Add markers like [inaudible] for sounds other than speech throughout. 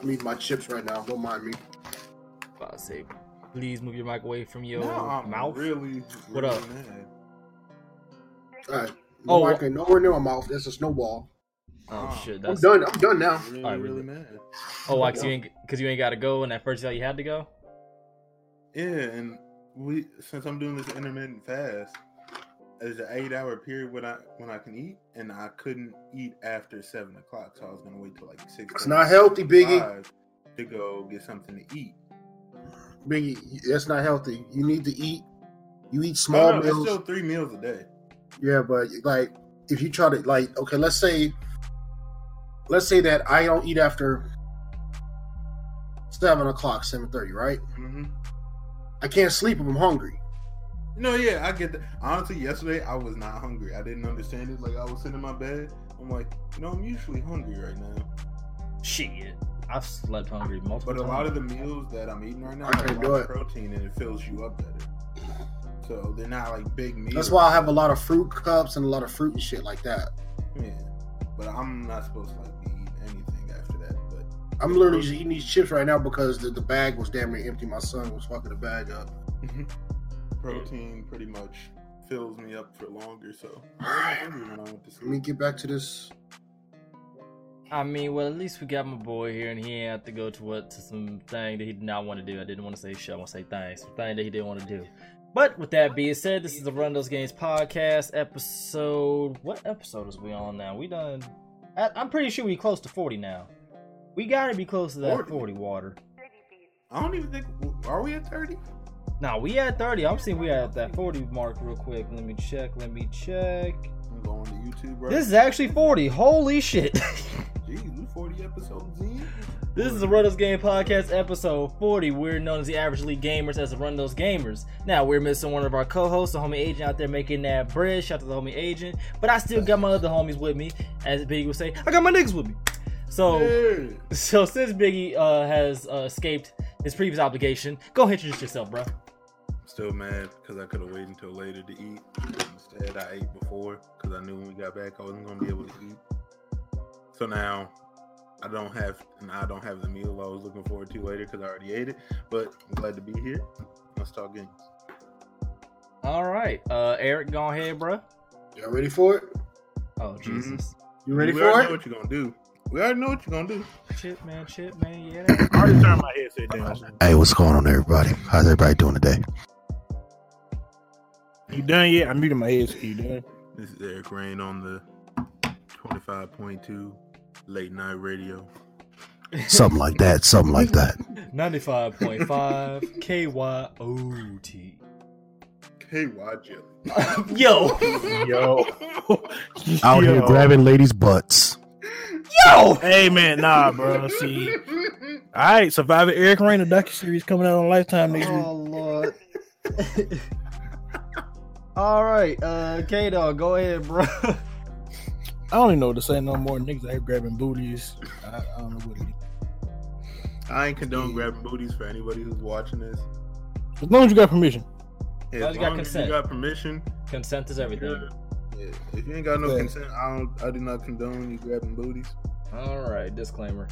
I'm eating my chips right now. Don't mind me. About to say, please move your mic away from your No, I'm mouth. really, What really up? mad. All right. Oh, No mic ain't nowhere near my mouth. That's a snowball. Oh shit, I'm that's done. I'm done now. Really, Alright, really really. mad. oh, like 'cause you ain't because you ain't got to go, and at first you thought you had to go. Yeah, and we since I'm doing this intermittent fast, there's an eight hour period when I when I can eat, and I couldn't eat after seven o'clock, so I was gonna wait till like six. It's not healthy, Biggie. to go get something to eat. Biggie, that's not healthy. You need to eat. You eat small no, it's meals. still three meals a day. Yeah, but like if you try to like okay, let's say let's say that I don't eat after seven o'clock, seven thirty, right? hmm I can't sleep if I'm hungry. No, yeah, I get that. Honestly, yesterday I was not hungry. I didn't understand it. Like I was sitting in my bed. I'm like, you know, I'm usually hungry right now. Shit, I've slept hungry multiple But a times. lot of the meals that I'm eating right now I have a lot of protein and it fills you up better. So they're not like big meals. That's why I have a lot of fruit cups and a lot of fruit and shit like that. Yeah, but I'm not supposed to like be eating anything after that. But I'm literally just eating these chips right now because the, the bag was damn near empty. My son was fucking the bag up. Mm-hmm protein pretty much fills me up for longer. So [sighs] let me get back to this. I mean, well, at least we got my boy here, and he had to go to what to some thing that he did not want to do. I didn't want to say shit. I want to say things. Thing that he didn't want to do. But with that being said, this is the Run Those Games podcast episode. What episode is we on now? We done. I, am pretty sure we close to 40 now. We gotta be close to that 40, 40 water. I don't even think. Are we at 30? Now we at 30. I'm seeing we at that 40 mark real quick. Let me check. Let me check. I'm going to YouTube. This is actually 40. Holy shit. [laughs] Jeez, we 40 episodes in. This is the Run Those Game Podcast, episode 40. We're known as the Average League Gamers as the Run Those Gamers. Now, we're missing one of our co hosts, the homie agent out there making that bread. Shout out to the homie agent. But I still got my other homies with me. As Biggie would say, I got my niggas with me. So, yeah. so since Biggie uh, has uh, escaped his previous obligation, go introduce yourself, bro. Still mad because I could have waited until later to eat. Instead, I ate before because I knew when we got back I wasn't gonna be able to eat. So now I don't have, and I don't have the meal I was looking forward to later because I already ate it. But I'm glad to be here. Let's talk games. All right. Uh, Eric, go ahead, bro. Y'all ready for it? Oh, Jesus. You ready we for already know it? what you're gonna do. We already know what you're gonna do. Chip, man, chip, man. Yeah. I already turned my headset down. Hey, what's going on, everybody? How's everybody doing today? You done yet? I'm muting my headset. You done? This is Eric Rain on the 25.2 late night radio. Something like that. Something like that. [laughs] 95.5 KYOT. KY Jelly. [laughs] Yo! Yo. [laughs] Out here grabbing ladies' butts. Yo! Hey man, nah, bro. See, all right, Survivor Eric Rain, the docu series coming out on Lifetime next oh, week. Oh, Lord. All right, uh, K Dog, go ahead, bro. [laughs] I don't even know what to say no more. Niggas out here grabbing booties. I, I don't know what it is. I ain't condone grabbing booties for anybody who's watching this. As long as you got permission. As long as you got long as consent. you got permission. Consent is everything. Yeah. If you ain't got no Yeah. consent, I don't. I do not condone you grabbing booties. All right, disclaimer.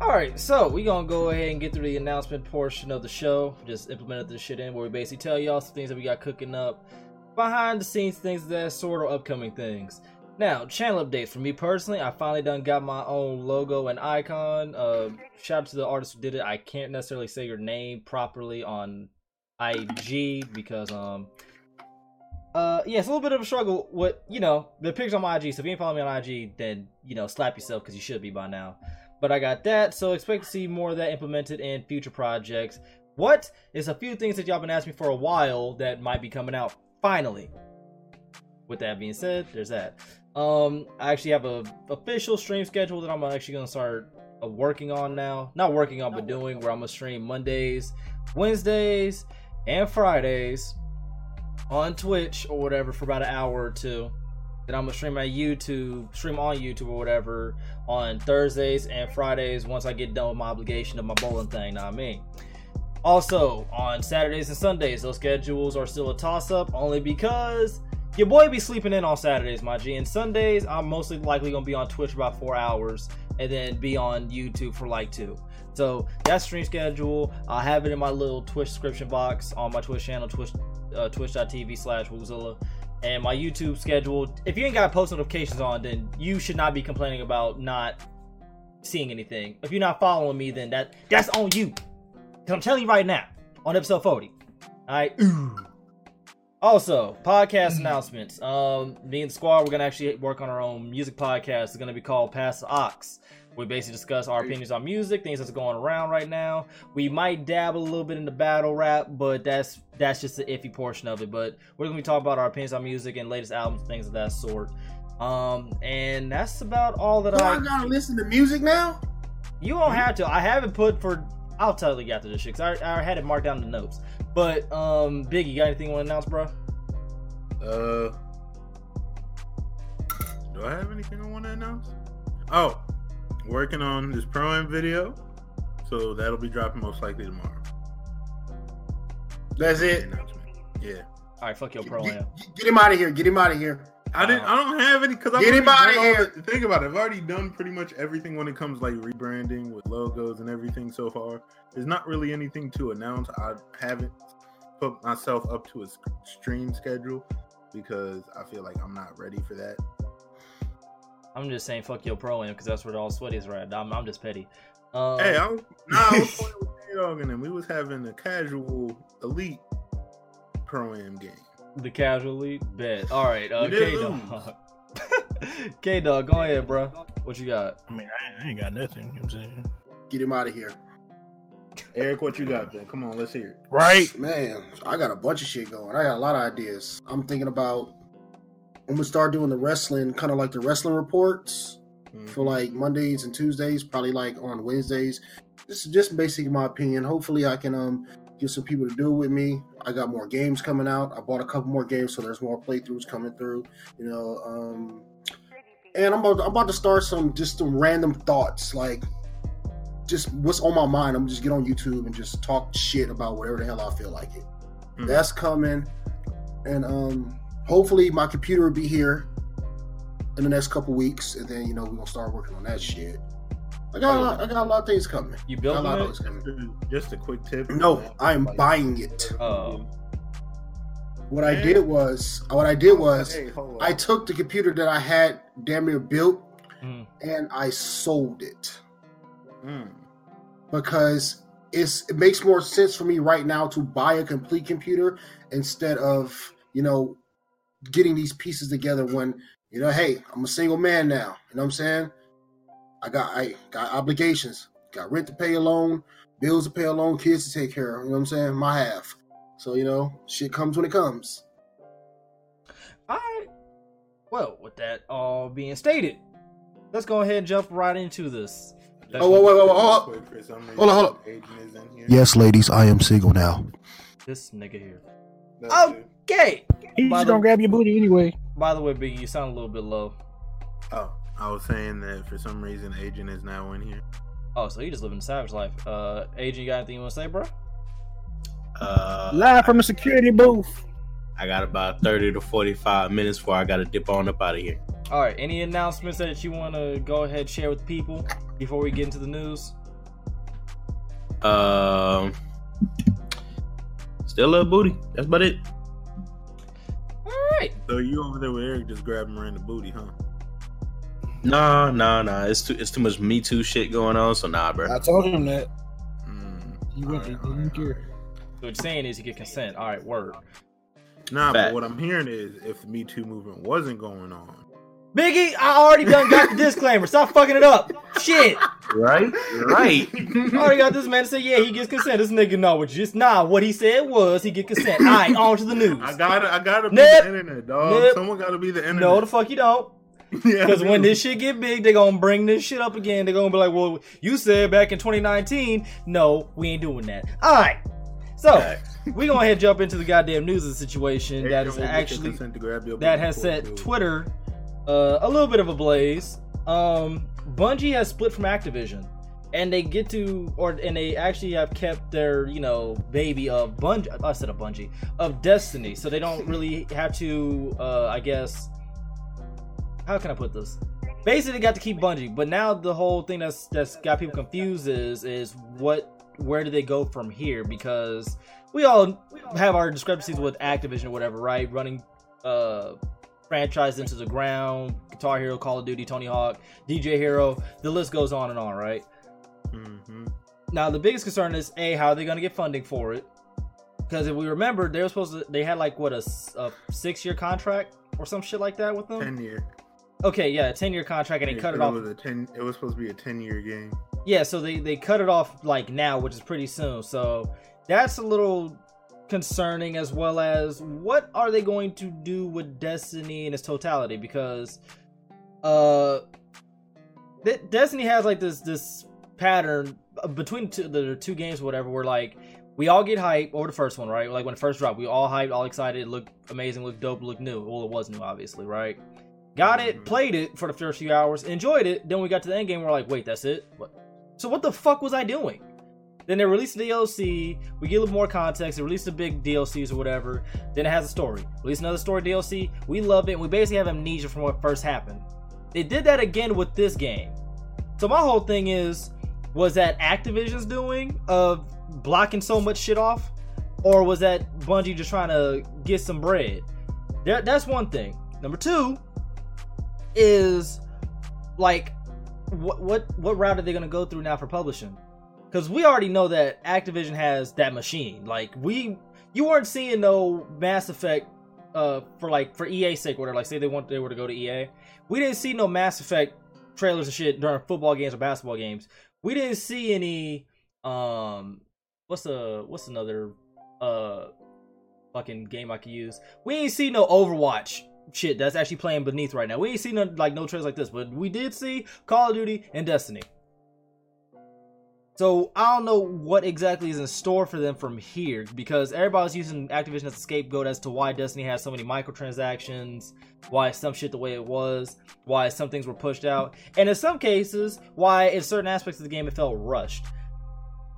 All right, so we gonna go ahead and get through the announcement portion of the show. Just implemented this shit in where we basically tell y'all some things that we got cooking up, behind the scenes things that sort of upcoming things. Now, channel updates for me personally. I finally done got my own logo and icon. Uh, shout out to the artist who did it. I can't necessarily say your name properly on IG because um uh yeah, it's a little bit of a struggle. What you know, the pictures on my IG. So if you ain't following me on IG, then you know, slap yourself because you should be by now. But I got that, so expect to see more of that implemented in future projects. What is a few things that y'all been asking me for a while that might be coming out finally? With that being said, there's that. Um, I actually have a official stream schedule that I'm actually gonna start uh, working on now. Not working on, but doing where I'm gonna stream Mondays, Wednesdays, and Fridays on Twitch or whatever for about an hour or two. Then I'm gonna stream my YouTube, stream on YouTube or whatever on Thursdays and Fridays once I get done with my obligation of my bowling thing. Know I mean? Also on Saturdays and Sundays, those schedules are still a toss up only because your boy be sleeping in on Saturdays, my G. And Sundays, I'm mostly likely gonna be on Twitch about four hours and then be on YouTube for like two. So that stream schedule, I'll have it in my little Twitch description box on my Twitch channel, Twitch uh, twitch.tv slash Woozilla. And my YouTube schedule. If you ain't got post notifications on, then you should not be complaining about not seeing anything. If you're not following me, then that that's on you. Cause I'm telling you right now, on episode 40. Alright. Also, podcast announcements. Um, me and the squad, we're gonna actually work on our own music podcast. It's gonna be called Pass the Aux. We basically discuss our opinions on music, things that's going around right now. We might dabble a little bit into battle rap, but that's that's just the iffy portion of it. But we're gonna be talking about our opinions on music and latest albums, things of that sort. Um, and that's about all that So I. I gotta listen to music now. You don't have to. I haven't put for. I'll tell you after this shit. Cause I, I had it marked down in the notes. But um, Biggie, you got anything you want to announce, bro? Uh, do I have anything I want to announce? Oh, working on this pro am video, so that'll be dropping most likely tomorrow. That's it. Yeah, All right, fuck your pro Get, am. get him out of here. Get him out of here. I didn't. I don't have any because Get him outta here. Think about it. I've already done pretty much everything when it comes like rebranding with logos and everything so far. There's not really anything to announce. I haven't put myself up to a stream schedule because I feel like I'm not ready for that. I'm just saying fuck your pro am because that's where all sweat is right. I'm, I'm just petty. Um, Hey, I was, nah, I was [laughs] playing with K-Dog and. We was having a casual elite pro am game. The casually bet. All right, uh, We K Dog. K Dog, go ahead, bro. What you got? I mean, I, I ain't got nothing. You know what I'm saying? Get him out of here. Eric, what you got, then? Come on, let's hear it. Right. Man, I got a bunch of shit going. I got a lot of ideas. I'm thinking about. I'm gonna start doing the wrestling, kind of like the wrestling reports Mm-hmm. for like Mondays and Tuesdays, probably like on Wednesdays. This is just basically my opinion. Hopefully, I can um get some people to do it with me. I got more games coming out. I bought a couple more games, so there's more playthroughs coming through. You know, um, and I'm about, I'm about to start some just some random thoughts, like just what's on my mind. I'm just get on YouTube and just talk shit about whatever the hell I feel like it. Mhm. That's coming, and um, hopefully my computer will be here in the next couple weeks, and then you know we're gonna start working on that shit. I got a lot, I got a lot of things coming. You Got a lot of building things it? coming. Just a quick tip. No, I am buying it. Oh. What I did was, what I did was, Hey. I took the computer that I had damn near built, Mm. and I sold it Mm. because it's it makes more sense for me right now to buy a complete computer instead of you know getting these pieces together when you know hey i'm a single man now you know what i'm saying i got i got obligations got rent to pay alone bills to pay alone kids to take care of you know what i'm saying my half so you know shit comes when it comes All right. Well, with that all being stated, let's go ahead and jump right into this. oh wait wait wait, wait hold up. Quick, for some reason, Hold on, hold on. Agent is in here. Yes, ladies, I am single now. This nigga here. That. Okay. He's By just gonna grab your booty anyway. By the way, Biggie, you sound a little bit low. Oh, I was saying that for some reason, Agent is now in here. Oh, so you just living the savage life. Uh, Agent, you got anything you want to say, bro? Uh, Live from a security booth. I got about 30 to 45 minutes before I got to dip on up out of here. All right. Any announcements that you want to go ahead share with people before we get into the news? Um, still love booty. That's about it. All right. So you over there with Eric just grabbing around the booty, huh? Nah, nah, nah. It's too, it's too much Me Too shit going on. So nah, bro. I told him that. Mm. He went. Alright, he alright, didn't care. alright. So what you're saying is you get consent. All right. Word. Nah, Fact. but what I'm hearing is if the Me Too movement wasn't going on, Biggie, I already done got the disclaimer. Stop fucking it up. Shit. Right, right. I already got this man to say, yeah, he gets consent. This nigga know what just nah. What he said was he get consent. All right, on to the news. I gotta, I gotta be Nip. the internet, dog. Nip. Someone gotta be the internet. no, the fuck you don't. [laughs] yeah, Because when this shit get big, they gonna bring this shit up again. They're gonna be like, well, you said back in 2019. No, we ain't doing that. All right. So [laughs] we gonna head jump into the goddamn news of the situation that is will get your actually consent to grab your that has set too. Twitter uh, a little bit of a blaze. Um, Bungie has split from Activision, and they get to, or and they actually have kept their, you know, baby of Bungie. I said a Bungie of Destiny, so they don't [laughs] really have to, uh, I guess. How can I put this? basically they got to keep Bungie. But now the whole thing that's that's got people confused is is what where do they go from here? Because we all have our discrepancies with Activision or whatever, right? Running uh franchise into the ground, Guitar Hero, Call of Duty, Tony Hawk, DJ Hero, the list goes on and on, right? hmm Now the biggest concern is a how are they going to get funding for it? Because if we remember, they were supposed to they had like what a six year contract or some shit like that with them. Ten year. Okay, yeah, a ten year contract, and they cut it off. Was a ten. It was supposed to be a ten year game. Yeah, so they they cut it off like now, which is pretty soon. So that's a little concerning, as well as what are they going to do with Destiny in its totality? Because uh, De- Destiny has like this this pattern between two, the two games, or whatever, where like we all get hype over the first one, right? Like when it first dropped, we all hyped, all excited, looked amazing, looked dope, looked new. Well, it was new, obviously, right? Got it, played it for the first few hours, enjoyed it. Then we got to the end game, we're like, wait, that's it? What? So what the fuck was I doing? Then they released the DLC. We get a little more context. They released the big DLCs or whatever. Then it has a story. Release another story DLC. We love it. We basically have amnesia from what first happened. They did that again with this game. So my whole thing is, was that Activision's doing of blocking so much shit off, or was that Bungie just trying to get some bread? That, that's one thing. Number two is like what what what route are they gonna go through now for publishing? Because we already know that Activision has that machine. Like we, you weren't seeing no Mass Effect, uh, for like for EA sake, whatever. Like say they want they were to go to EA, we didn't see no Mass Effect trailers and shit during football games or basketball games. We didn't see any. Um, what's a what's another uh fucking game I could use? We ain't see no Overwatch shit that's actually playing beneath right now. We ain't seen like no trailers like this, but we did see Call of Duty and Destiny. So I don't know what exactly is in store for them from here because everybody's using Activision as a scapegoat as to why Destiny has so many microtransactions, why some shit the way it was, why some things were pushed out, and in some cases, why in certain aspects of the game it felt rushed.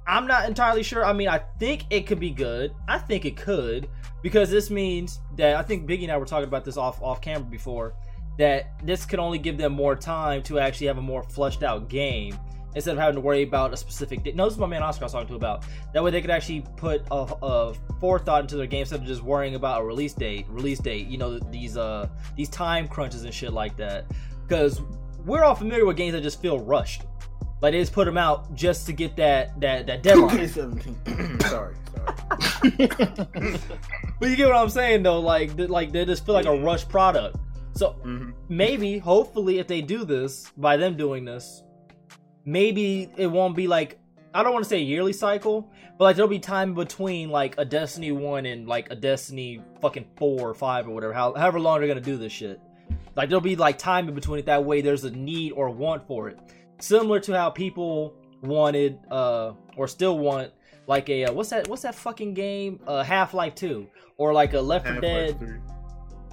I'm not entirely sure. I mean, I think it could be good. I think it could because this means that I think Biggie and I were talking about this off off camera before that this could only give them more time to actually have a more fleshed out game instead of having to worry about a specific date. No, this is my man Oscar I was talking to about. That way they could actually put a, a forethought into their game instead of just worrying about a release date, release date. You know these uh these time crunches and shit like that. Because we're all familiar with games that just feel rushed. Like they just put them out just to get that that that deadline. 2017. [clears throat] sorry, sorry. [laughs] but you get what I'm saying though. Like like they just feel like a rush product. So hmm maybe, hopefully, if they do this by them doing this, maybe it won't be like I don't want to say a yearly cycle, but like there'll be time between like a Destiny one and like a Destiny fucking four or five or whatever, how, however long they're gonna do this shit. Like there'll be like time in between it. That way, there's a need or want for it, similar to how people wanted uh or still want like a uh, what's that what's that fucking game uh Half Life Two or like a Left 4 Dead.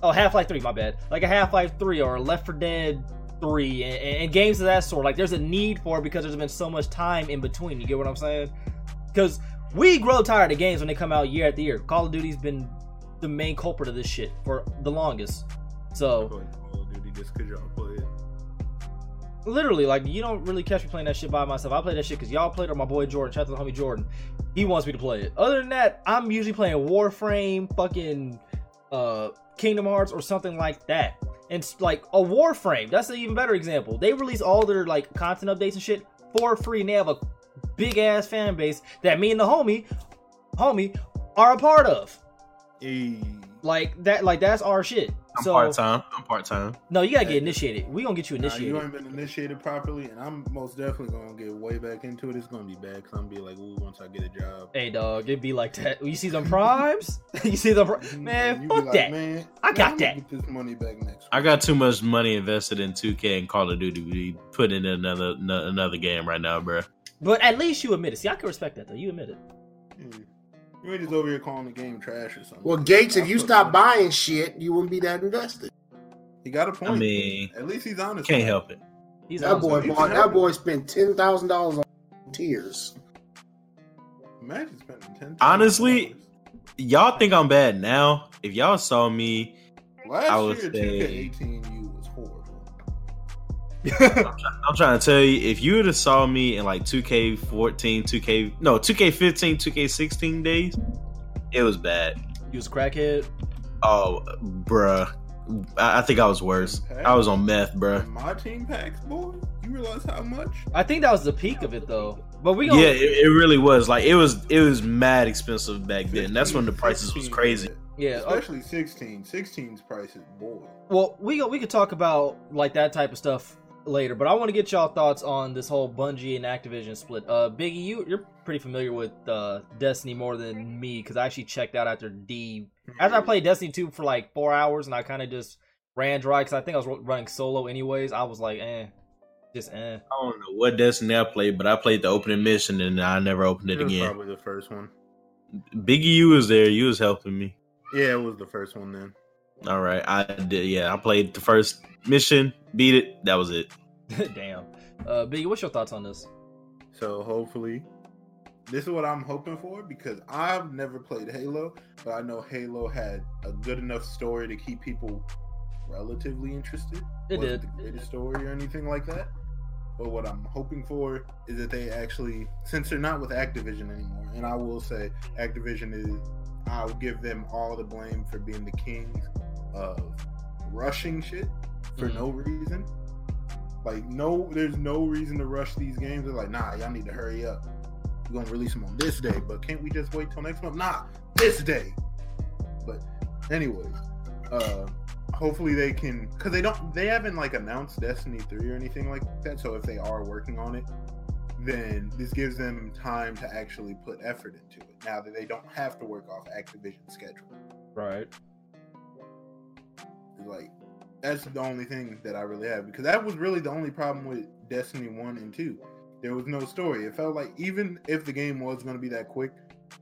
Oh, Half Life 3, my bad. Like a Half Life 3 or a Left 4 Dead 3 and, and games of that sort. Like there's a need for it because there's been so much time in between. You get what I'm saying? Because we grow tired of games when they come out year after year. Call of Duty's been the main culprit of this shit for the longest. So Call of Duty just because y'all play it. Literally, like you don't really catch me playing that shit by myself. I play that shit because y'all played it or my boy Jordan, shout out to the homie Jordan. He wants me to play it. Other than that, I'm usually playing Warframe, fucking uh Kingdom Hearts or something like that. And like a Warframe, that's an even better example. They release all their like content updates and shit for free, and they have a big ass fan base that me and the homie, homie, are a part of. Hey. Like that, like that's our shit. I'm so part time. I'm part time. no, you gotta get initiated. We gonna get you Nah, initiated. you ain't been initiated properly, and I'm most definitely gonna get way back into it. It's gonna be bad because I'm gonna be like, ooh, once I get a job. Hey dog, it'd be like that. You see them primes? [laughs] you see them, pri- man. You Fuck like, that. Man, I got I'm that. Get this money back next. I got too much money invested in 2K and Call of Duty We put in another no- another game right now, bro. But at least you admit it. See, I can respect that though. You admit it. Hmm. You ain't just over here calling the game trash or something. Well, Gates, if you stop buying shit, you wouldn't be that invested. he got a point. I mean, at least he's honest. can't help it. He's That boy bought. That boy spent ten thousand dollars on tears. Imagine spending ten. Honestly, Y'all think I'm bad now? If y'all saw me, last I would year say- 2K18 U was horrible. I'm trying to tell you, if you would have saw me in like 2K14, 2K no 2K15, 2K16 days, it was bad. You was crackhead. Oh, bruh, I, I think I was worse. I was on meth, bruh. My team packs, boy. You realize how much? I think that was the peak of it though. But we Yeah, gonna, it, it really was. Like it was, it was mad expensive back then. That's when the prices was crazy. yeah. oh, Especially 16. 16's prices, boy. Well, we go- we could talk about like that type of stuff later, but I want to get y'all thoughts on this whole Bungie and Activision split. Uh, Biggie, you you're pretty familiar with uh, Destiny more than me because I actually checked out after D after I played Destiny two for like four hours and I kind of just ran dry because I think I was running solo anyways. I was like, eh, just eh. I don't know what Destiny I played, but I played the opening mission and I never opened it It was again. probably the first one. Biggie, you was there. You was helping me. Yeah, it was the first one then. All right, I did. Yeah, I played the first mission, beat it. That was it. [laughs] Damn. Uh, Biggie, what's your thoughts on this? So hopefully, this is what I'm hoping for because I've never played Halo, but I know Halo had a good enough story to keep people relatively interested. It Wasn't did. the greatest story or anything like that. But what I'm hoping for is that they actually, since they're not with Activision anymore, and I will say Activision is, I'll give them all the blame for being the kings of rushing shit for Mhm. no reason. Like no, there's no reason to rush these games. They're like, nah, y'all need to hurry up. We're gonna release them on this day, but can't we just wait till next month? Nah, this day. But anyways, uh hopefully they can because they don't they haven't like announced Destiny 3 or anything like that. So if they are working on it, then this gives them time to actually put effort into it. Now that they don't have to work off Activision's schedule. Right. Like that's the only thing that I really have because that was really the only problem with Destiny 1 and 2. There was no story. It felt like even if the game was going to be that quick,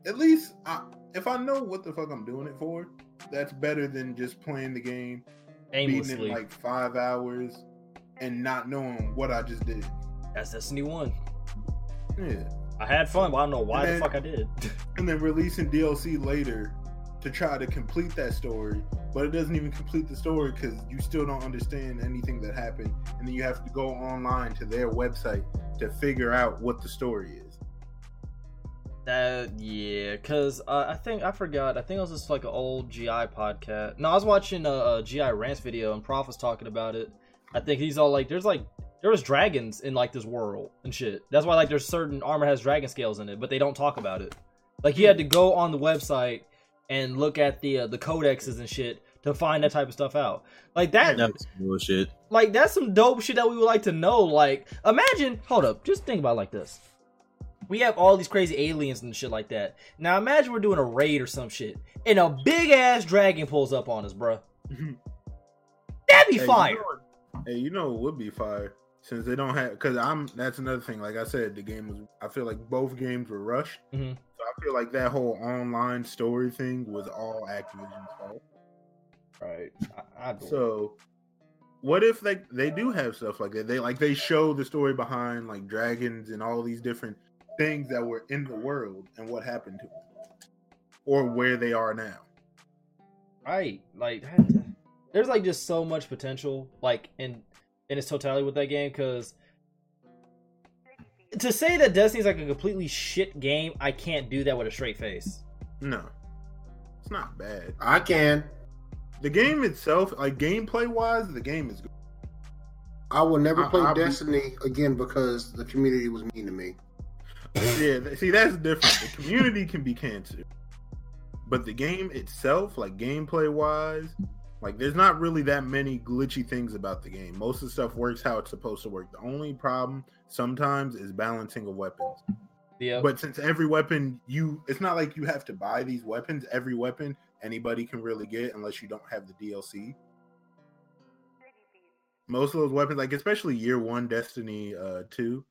at least I, if I know what the fuck I'm doing it for, that's better than just playing the game, beating it like five hours, and not knowing what I just did. That's Destiny one. Yeah. I had fun, but I don't know why And the fuck I did. [laughs] And then releasing DLC later to try to complete that story, but it doesn't even complete the story because you still don't understand anything that happened, and then you have to go online to their website to figure out what the story is. That yeah, cause uh, I think I forgot. I think it was just like an old GI podcast. No, I was watching a, a GI rants video and Prof was talking about it. I think he's all like, "There's like there was dragons in like this world and shit." That's why like there's certain armor has dragon scales in it, but they don't talk about it. Like he had to go on the website and look at the uh, the codexes and shit to find that type of stuff out. Like that, That was bullshit. like that's some dope shit that we would like to know. Like, imagine, hold up, just think about it like this. We have all these crazy aliens and shit like that. Now imagine we're doing a raid or some shit, and a big ass dragon pulls up on us, bruh. [laughs] That'd be Hey, fire. You know hey, you know it would be fire since they don't have because I'm. That's another thing. Like I said, the game was. I feel like both games were rushed. Mhm. So I feel like that whole online story thing was all Activision's fault. Right. I, I. So, what if they they do have stuff like that? They like they show the story behind like dragons and all these different things that were in the world and what happened to them, or where they are now. right. Like, [sighs] there's like just so much potential, like in in its totality with that game, because. To say that Destiny's like a completely shit game, I can't do that with a straight face. No, it's not bad. I can. The game itself, like gameplay wise, the game is good. I will never I- play I'll be- Destiny again because the community was mean to me. [laughs] yeah, see that's different. The community can be cancer, but the game itself, like gameplay wise, like there's not really that many glitchy things about the game. Most of the stuff works how it's supposed to work. The only problem sometimes is balancing of weapons. Yeah. But since every weapon you, it's not like you have to buy these weapons. Every weapon anybody can really get unless you don't have the DLC. Most of those weapons, like especially year one Destiny uh two,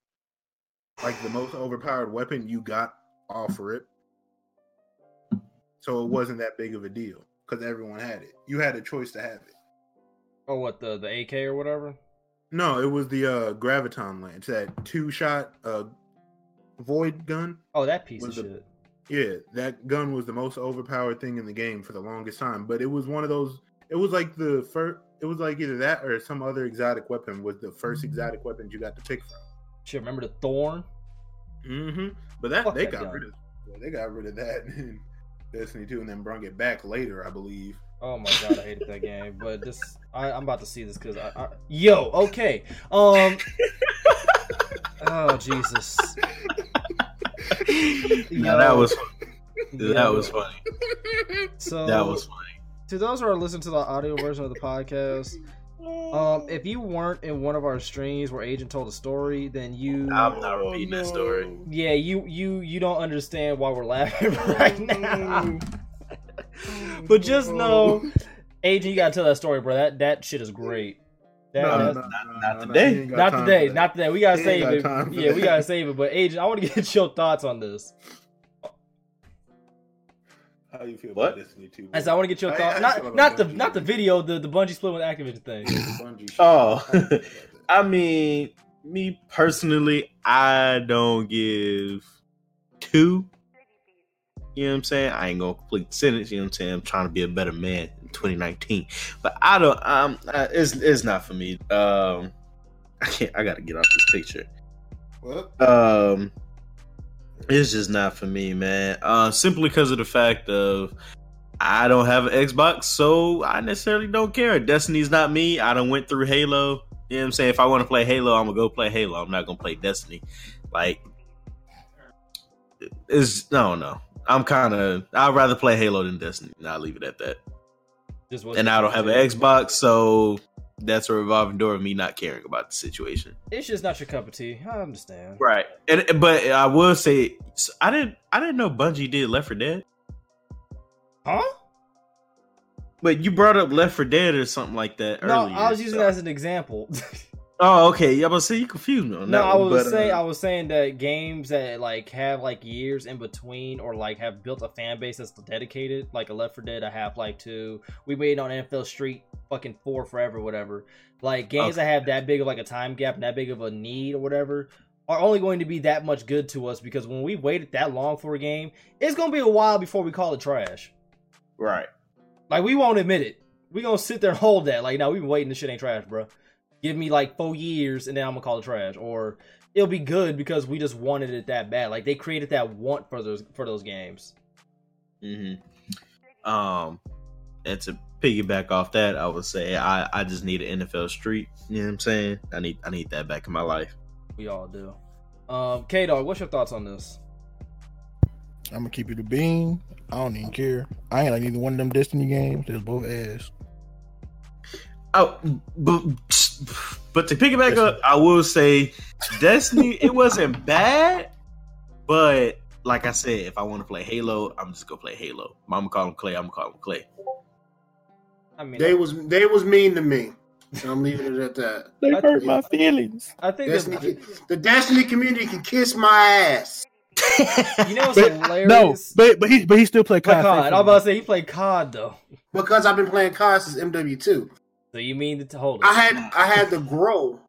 like the most overpowered weapon you got off of rip. So it wasn't that big of a deal because everyone had it. You had a choice to have it. Oh, what the the AK or whatever. No, it was the uh graviton lance, that two shot uh void gun. Oh, that piece of the- shit. Yeah, that gun was the most overpowered thing in the game for the longest time. But it was one of those. It was like the first. it was like either that or some other exotic weapon was the first exotic weapon you got to pick from. Shit, remember the thorn? Mm-hmm. But that Fuck they that got gun. rid of they got rid of that [laughs] Destiny 2 and then brought it back later, I believe. Oh my god, I hated that game. But this, I, I'm about to see this because I, I, yo, okay, um, [laughs] oh Jesus, Now that was Yo. that was funny. so That was funny. to those who are listening to the audio version of the podcast. Um, if you weren't in one of our streams where Agent told a story, then you, I'm not repeating that story. yeah, you, you, you don't understand why we're laughing [laughs] right now. [laughs] but just know, Agent, you gotta tell that story, bro. That that shit is great. That, No, that's- no, no, not- no, not today. he ain't got not time today, not today. We gotta He save ain't it. got time for Yeah, we gotta save it. But Agent, I want to [laughs] get your thoughts on this. How you feel What? about Destiny 2? As I want to get your I- thoughts, I not not the Bungie. not the video, the the Bungie split with Activision thing. Oh. How you feel about that? [laughs] I mean, me personally, I don't give two. You know what I'm saying? I ain't gonna complete the sentence. You know what I'm saying? I'm trying to be a better man in 2019, but I don't. Um, uh, it's it's not for me. Um, I can't. I gotta get off this picture. What? Um, it's just not for me, man. Uh, simply because of the fact of I don't have an Xbox, so I necessarily don't care. Destiny's not me. I don't went through Halo. You know what I'm saying? If I want to play Halo, I'm gonna go play Halo. I'm not gonna play Destiny. Like, it's no, no. I'm kind of. I'd rather play Halo than Destiny. I'll leave it at that. And I don't have an Xbox, so that's a revolving door of me not caring about the situation. It's just not your cup of tea. I understand. Right. And but I will say I didn't I didn't know Bungie did Left 4 Dead. Huh? But you brought up Left 4 Dead or something like that No, earlier. I was using so- that as an example. [laughs] Oh, okay. Yeah, but see, you confused me on no, that I was but, saying uh, I was saying that games that like have like years in between or like have built a fan base that's dedicated, like a Left 4 Dead, a Half Life 2. We waited on NFL Street fucking four forever, whatever. Like games Okay. that have that big of like a time gap and that big of a need or whatever are only going to be that much good to us because when we waited that long for a game, it's gonna be a while before we call it trash. right. Like we won't admit it. We gonna sit there and hold that. Like, no, we've been waiting. This shit ain't trash, bro. Give me like four years, and then I'm gonna call it trash. Or it'll be good because we just wanted it that bad. Like they created that want for those for those games. Mm-hmm. Um, and to piggyback off that, I would say I I just need an NFL Street. You know what I'm saying? I need I need that back in my life. We all do. Um, K Dog, what's your thoughts on this? I'm gonna keep you the bean. I don't even care. I ain't like neither one of them Destiny games. They're both ass. Oh, but but to pick it back up, I will say Destiny. it wasn't bad, but like I said, if I want to play Halo, I'm just gonna play Halo. Mama call him Clay. I'm gonna call him Clay. I mean, They was they was mean to me. And I'm leaving it at that. They I- hurt my feelings. I think Destiny, that, the Destiny community can kiss my ass. you know what's But- hilarious. No, but but he but he still play Play COD. COD. I'm about to say he played COD though. Because I've been playing COD since MW2. So you mean to hold it? I had I had to grow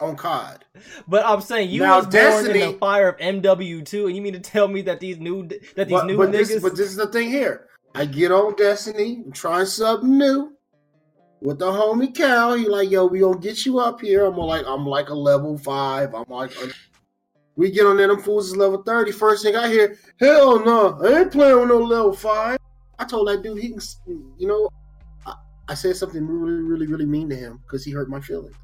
on COD. But I'm saying you Now, was born in the fire of MW2, and you mean to tell me that these new that these But, new but niggas? this, but this is the thing here. I get on Destiny, I'm trying something new. With the homie Cal, he like, yo, we gonna get you up here. I'm like, I'm like a level five. I'm like, a- we get on there, them fools is level 30. First thing I hear, hell no, I ain't playing with no level five. I told that dude, he can, you know, I, I said something really, really, really mean to him because he hurt my feelings.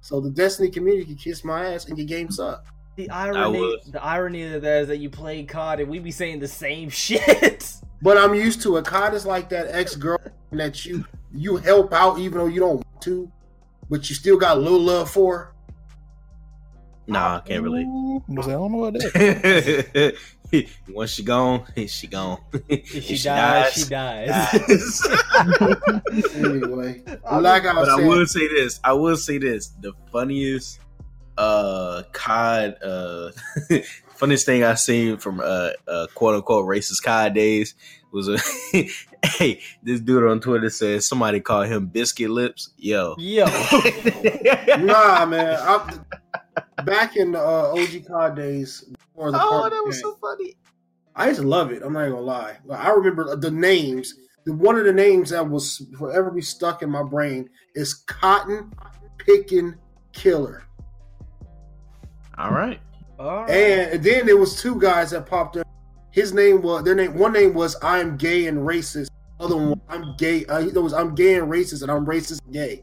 So the Destiny community can kiss my ass and your game suck. The irony, the irony of that is that you play COD and we be saying the same [laughs] shit. But I'm used to it. COD is like that ex girl [laughs] that you you help out even though you don't want to, but you still got a little love for. her. Nah, I can't really. I don't know about that. [laughs] [laughs] Once she gone, [laughs] she gone. [laughs] If she, If dies, she dies. dies. Anyway, like I but I said, will say this. I will say this. The funniest uh COD uh funniest thing I seen from uh, uh quote unquote racist COD days was a hey, this dude on Twitter says somebody called him biscuit lips. Yo. Yo, nah, man. I, back in the uh, OG COD days, before the oh, part that was so funny. I used to love it. I'm not even gonna lie. Like, I remember the names the one of the names that was forever be stuck in my brain is Cotton Picking Killer. All right. All right. And then there was two guys that popped up. His name was their name. One name was I'm gay and racist. Other one I'm gay. Uh, there was I'm gay and racist, and I'm racist and gay.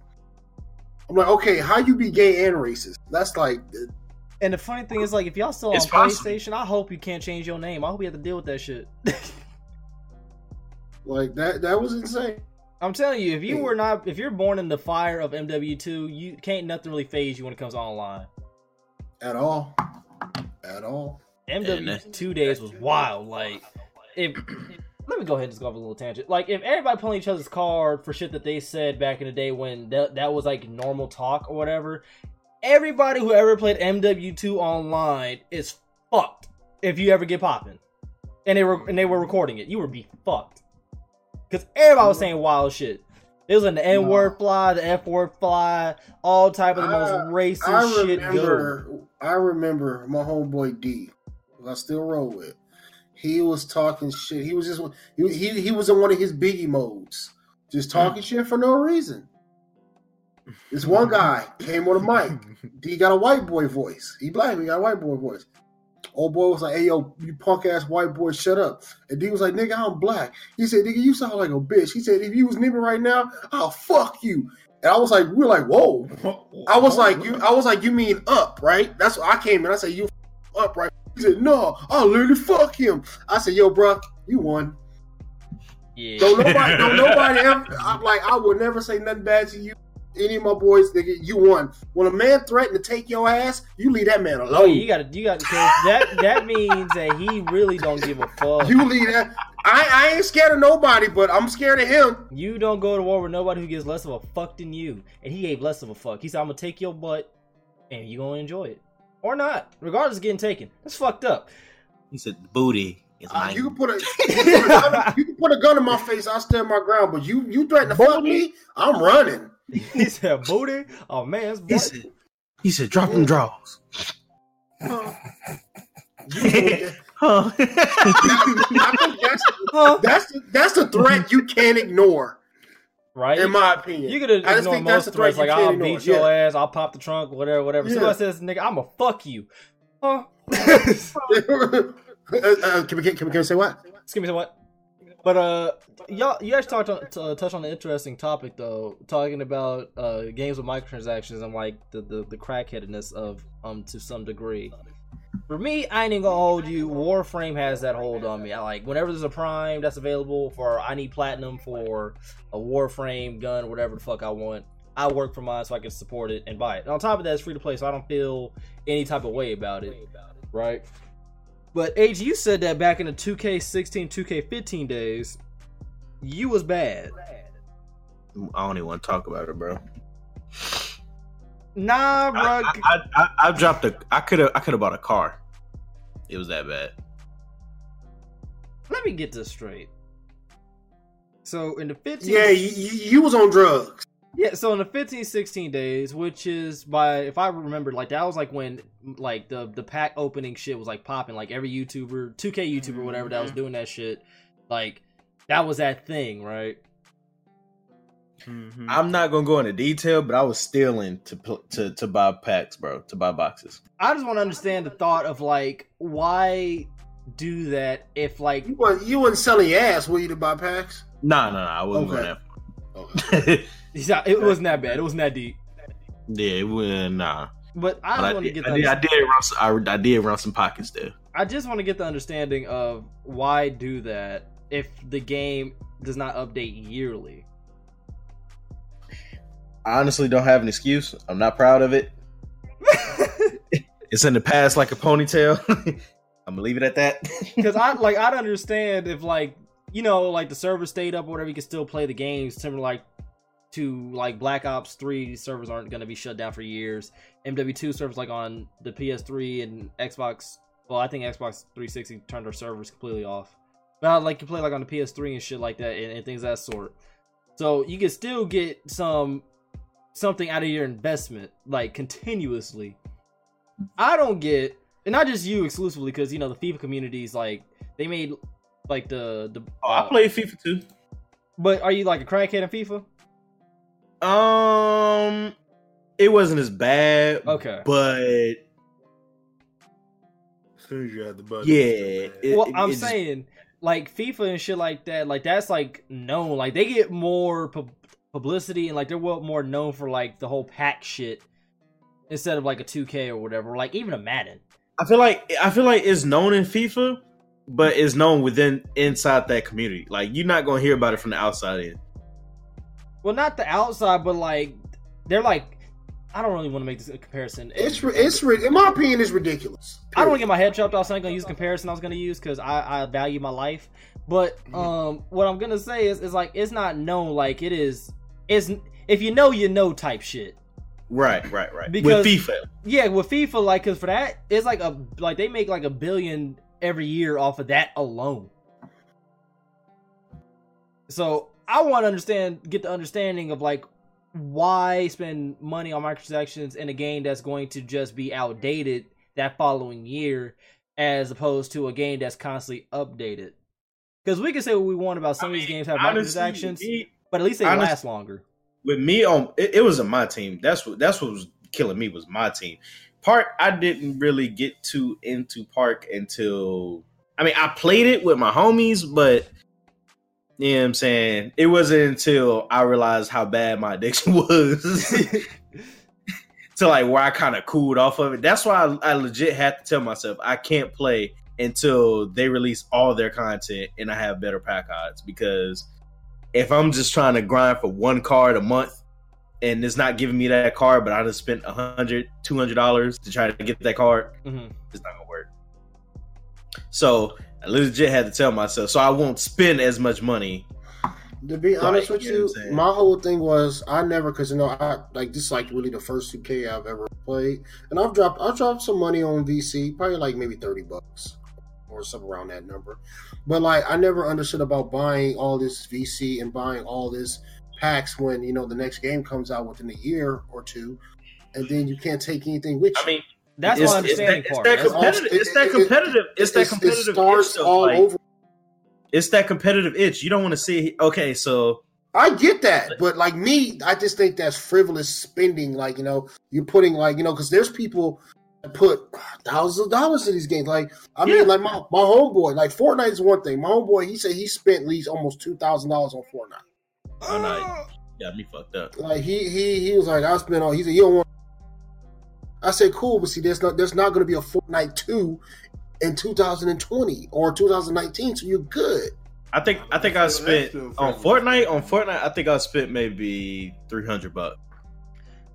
I'm like, okay, how you be gay and racist? That's like, And the funny thing is, like, if y'all still on possible. PlayStation, I hope you can't change your name. I hope you have to deal with that shit. [laughs] like that. That was insane. I'm telling you, if you were not, if you're born in the fire of MW2, you can't nothing really phase you when it comes online. At all. At all. MW2 days was wild. Like, if let me go ahead and just go off a little tangent. Like, if everybody playing each other's card for shit that they said back in the day when that, that was like normal talk or whatever, everybody who ever played MW2 online is fucked. If you ever get popping, and they were and they were recording it, you would be fucked. Because everybody was mm. saying wild shit. It was an N word fly, the F word fly, all type of the most racist I shit. Go. remember. I remember my homeboy D. who I still roll with. He was talking shit. He was just he he, he was in one of his biggie modes, just mm. talking shit for no reason. This one [laughs] guy came on the mic. [laughs] D got a white boy voice. He black. He got a white boy voice. Old boy was like, "Hey yo, you punk ass white boy, shut up." And D was like, "Nigga, I'm black." He said, "Nigga, you sound like a bitch." He said, "If you was nigga right now, I'll fuck you." And I was like, "We are like, whoa." I was like, "You." I was like, "You mean up, right?" That's what I came in. I said, "You up, right?" He said, "No, I'll literally fuck him." I said, "Yo, bro, you won." Yeah. Don't nobody, don't [laughs] nobody ever. I'm like, I would never say nothing bad to you. Any of my boys, nigga, you won. When a man threatened to take your ass, you leave that man Oh, alone. you gotta, you gotta, cause that that means that he really don't give a fuck. You leave that. I, I ain't scared of nobody, but I'm scared of him. You don't go to war with nobody who gives less of a fuck than you, and he gave less of a fuck. He said, "I'm gonna take your butt, and you gonna enjoy it, or not, regardless of getting taken." That's fucked up. He said booty is Uh, mine. you can put a you can put a, gun, you can put a gun in my face. I'll stand my ground. But you you threaten to fuck me, I'm running. [laughs] he said, "Booty, oh man's he said, he said, drop them draws. You- [laughs] Huh? [laughs] That's Huh? that's the, that's the threat you can't ignore, Right? in my opinion. you could I just ignore think most threats, like I'll can't beat your Yeah. ass, I'll pop the trunk, whatever, whatever. Yeah. Somebody says, "Nigga, I'm gonna fuck you." Huh? uh, uh, can, we, can, we, can we say what? Excuse me, what? But uh, y'all, you guys talked on, to, uh, touch on an interesting topic though, talking about uh games with microtransactions and like the the, the crackheadedness of um to some degree. For me, I ain't even gonna hold you. Warframe has that hold on me. I like whenever there's a prime that's available for I need platinum for a Warframe gun, whatever the fuck I want. I work for mine so I can support it and buy it. And on top of that, it's free to play, so I don't feel any type of way about it. Right? But Age, you said that back in the 2K16, 2K15 days, you was bad. I don't even want to talk about it, bro. Nah, bro. I, I, I, I dropped a. I could have. I could have bought a car. It was that bad. Let me get this straight. So in the 15, Yeah, you, you, you was on drugs. Yeah. So in the 15, 16 days, which is by if I remember, like that was like when like the the pack opening shit was like popping. Like every YouTuber, 2K YouTuber, whatever that was doing that shit, like that was that thing, right? Mhm. I'm not gonna go into detail, but I was stealing to to to buy packs, bro. To buy boxes. I just want to understand the thought of like why do that if like You wasn't, you wasn't selling your ass, were you, to buy packs? Nah, nah, nah. I wasn't Okay. going Okay. that. He's [laughs] not- it wasn't that bad. It wasn't that deep. yeah, it was, nah. But I But I want to did, get I did, I did run. Some, I, I did run some pockets there. I just want to get the understanding of why do that if the game does not update yearly. I honestly don't have an excuse. I'm not proud of it. [laughs] It's in the past like a ponytail. [laughs] I'm gonna leave it at that. [laughs] Because I like I'd understand if like you know like the server stayed up or whatever, you could still play the games. Similar like to like Black Ops Three servers aren't going to be shut down for years. MW2 servers like on the PS3 and Xbox. Well, I think Xbox 360 turned their servers completely off. But like you play like on the PS3 and shit like that and, and things of that sort. So you can still get some something out of your investment like continuously. I don't get, and not just you exclusively, because you know the FIFA community is like they made like the the Oh, I play FIFA too. But are you like a crackhead in FIFA? Um, it wasn't as bad. Okay. but As soon as you had the button. yeah, it's it- well, it- I'm it's- saying like FIFA and shit like that, like that's like known. Like they get more pub- publicity and like they're well more known for like the whole pack shit instead of like a 2K or whatever, like even a Madden. I feel like I feel like it's known in FIFA, but it's known within inside that community. Like you're not gonna hear about it from the outside in. Well, not the outside, but like they're like I don't really want to make this a comparison. It's ri- it's in my opinion, it's ridiculous. I don't want to get my head chopped off. So I'm gonna use a comparison I was gonna use because I, I value my life. But Mm-hmm. um, what I'm gonna say is is like it's not known like it is. Is if you know you know type shit. Right, right, right. Because- With FIFA, Yeah, with FIFA, like, cause for that, it's like a like they make like a billion every year off of that alone. So I want to understand, get the understanding of like why spend money on microtransactions in a game that's going to just be outdated that following year, as opposed to a game that's constantly updated. Because we can say what we want about some of these games have honestly, microtransactions, me- but at least they honest- last longer. with me on it, it was on my team. That's what that's what was killing me was my team. Park I didn't really get too into Park until I mean I played it with my homies, but you know what I'm saying? It wasn't until I realized how bad my addiction [laughs] was. [laughs] to like where I kind of cooled off of it. That's why I, I legit had to tell myself I can't play until they release all their content and I have better pack odds because if I'm just trying to grind for one card a month and it's not giving me that card, but I just spent a hundred, two hundred dollars to try to get that card, Mhm. it's not gonna work. So I legit had to tell myself so I won't spend as much money. To be honest with you you, what my whole thing was I never because you know I like this is like really the first 2K I've ever played, and I've dropped I've dropped some money on VC, probably like maybe thirty bucks or something around that number. But like I never understood about buying all this VC and buying all this packs when you know the next game comes out within a year or two, and then you can't take anything with you. I mean, That's it's, my it's that, understanding it's that competitive. It's that It- it- competitive. It's that competitive. It starts itch, all like, over. It's that competitive itch. You don't want to see. Okay, so I get that, but like me, I just think that's frivolous spending. Like you know, you're putting like you know, because there's people that put thousands of dollars in these games. Like I Yeah. mean, like my my homeboy, like Fortnite is one thing. My homeboy, he said he spent at least almost two thousand dollars on Fortnite. oh, no, got me fucked up. Like he he he was like, I spent all. He said, you don't want. I said, cool, but see, there's not there's not going to be a Fortnite two in 2020 or 2019, so you're good. I think I think I spent on friendly. Fortnite. On Fortnite, I think I spent maybe three hundred bucks.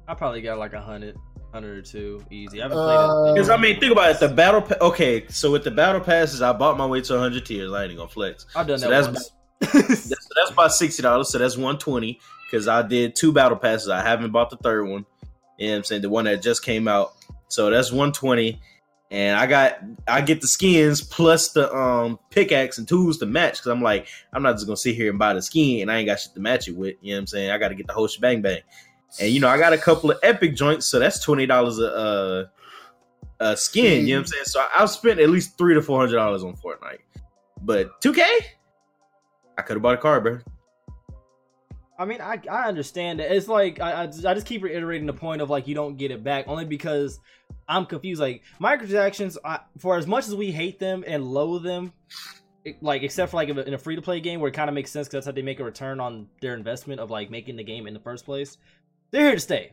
I probably got like a hundred, hundred or two easy. I haven't Uh, played it. Because I mean, think about it. The battle. Pa- okay, so with the battle passes, I bought my way to hundred tiers. I ain't gonna flex. I've done so that that's- once. That's, [laughs] that's about sixty dollars. So that's one twenty. Because I did two battle passes. I haven't bought the third one. You know what I'm saying? The one that just came out. So that's one twenty. And I got I get the skins plus the um pickaxe and tools to match because I'm like I'm not just gonna sit here and buy the skin and I ain't got shit to match it with. You know what I'm saying? I got to get the whole shebang bang. And you know I got a couple of epic joints, so that's twenty dollars a uh, a skin. You know what I'm saying? So I, I've spent at least three to four hundred dollars on Fortnite. But two K, I could have bought a car, bro. I mean, I I understand it. It's like I, I I just keep reiterating the point of like you don't get it back only because I'm confused. Like microtransactions, I, for as much as we hate them and loathe them, it- like except for like in a free to play game where it kind of makes sense because that's how they make a return on their investment of like making the game in the first place. They're here to stay.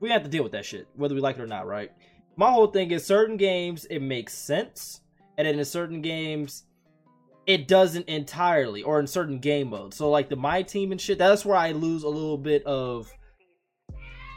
We have to deal with that shit, whether we like it or not, right? My whole thing is certain games it makes sense, and then in certain games it doesn't entirely or in certain game modes. So like the my team and shit, that's where I lose a little bit of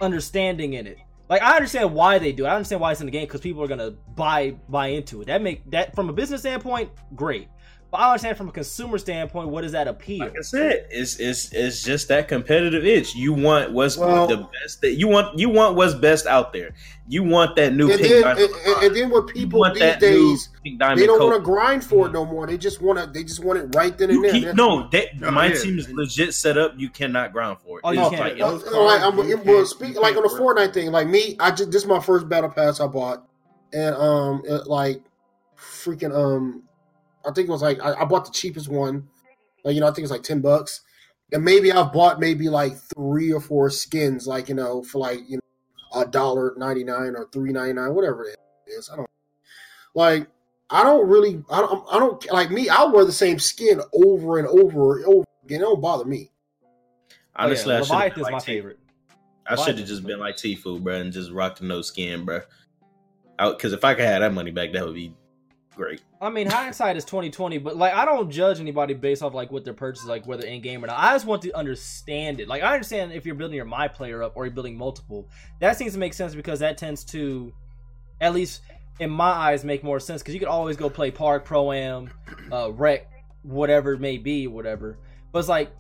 understanding in it. Like I understand why they do it. I understand why it's in the game because people are gonna buy buy into it. That make that from a business standpoint, great. But I understand from a consumer standpoint, what does that appeal? Like I said, it's it's it's just that competitive itch. You want what's Well- the best that you want. You want what's best out there. You want that new And pink then, diamond. and, and- and then what people want these that days they don't want to grind for it no more. They just want to they just want it right then and You there. keep, no, that, No, my yeah. team is legit set up. You cannot grind for it. Oh, you It's can't. like- Uh, like I'm, you it was can't- speak you like on the can't Fortnite thing. Like me, I just this is my first battle pass I bought, and um, it, like freaking um, I think it was like I, I bought the cheapest one. Like you know, I think it's like ten bucks, and maybe I've bought maybe like three or four skins, like you know, for like you know a dollar ninety nine or three ninety nine, whatever it is. I don't like. I don't really. I don't. I don't like me. I'll wear the same skin over and over and over again. It don't bother me. Honestly, yeah. I should have Leviathan's like my T- favorite. I should have just been like Tfue, bro, and just rocked the no skin, bro. Because if I could have that money back, that would be great. I mean, hindsight is twenty twenty, but like I don't judge anybody based off like what their purchase is, like whether in game or not. I just want to understand it. Like I understand if you're building your my player up or you're building multiple, that seems to make sense because that tends to, at least in my eyes, make more sense because you could always go play park, pro am, uh, rec, whatever it may be, whatever. But it's like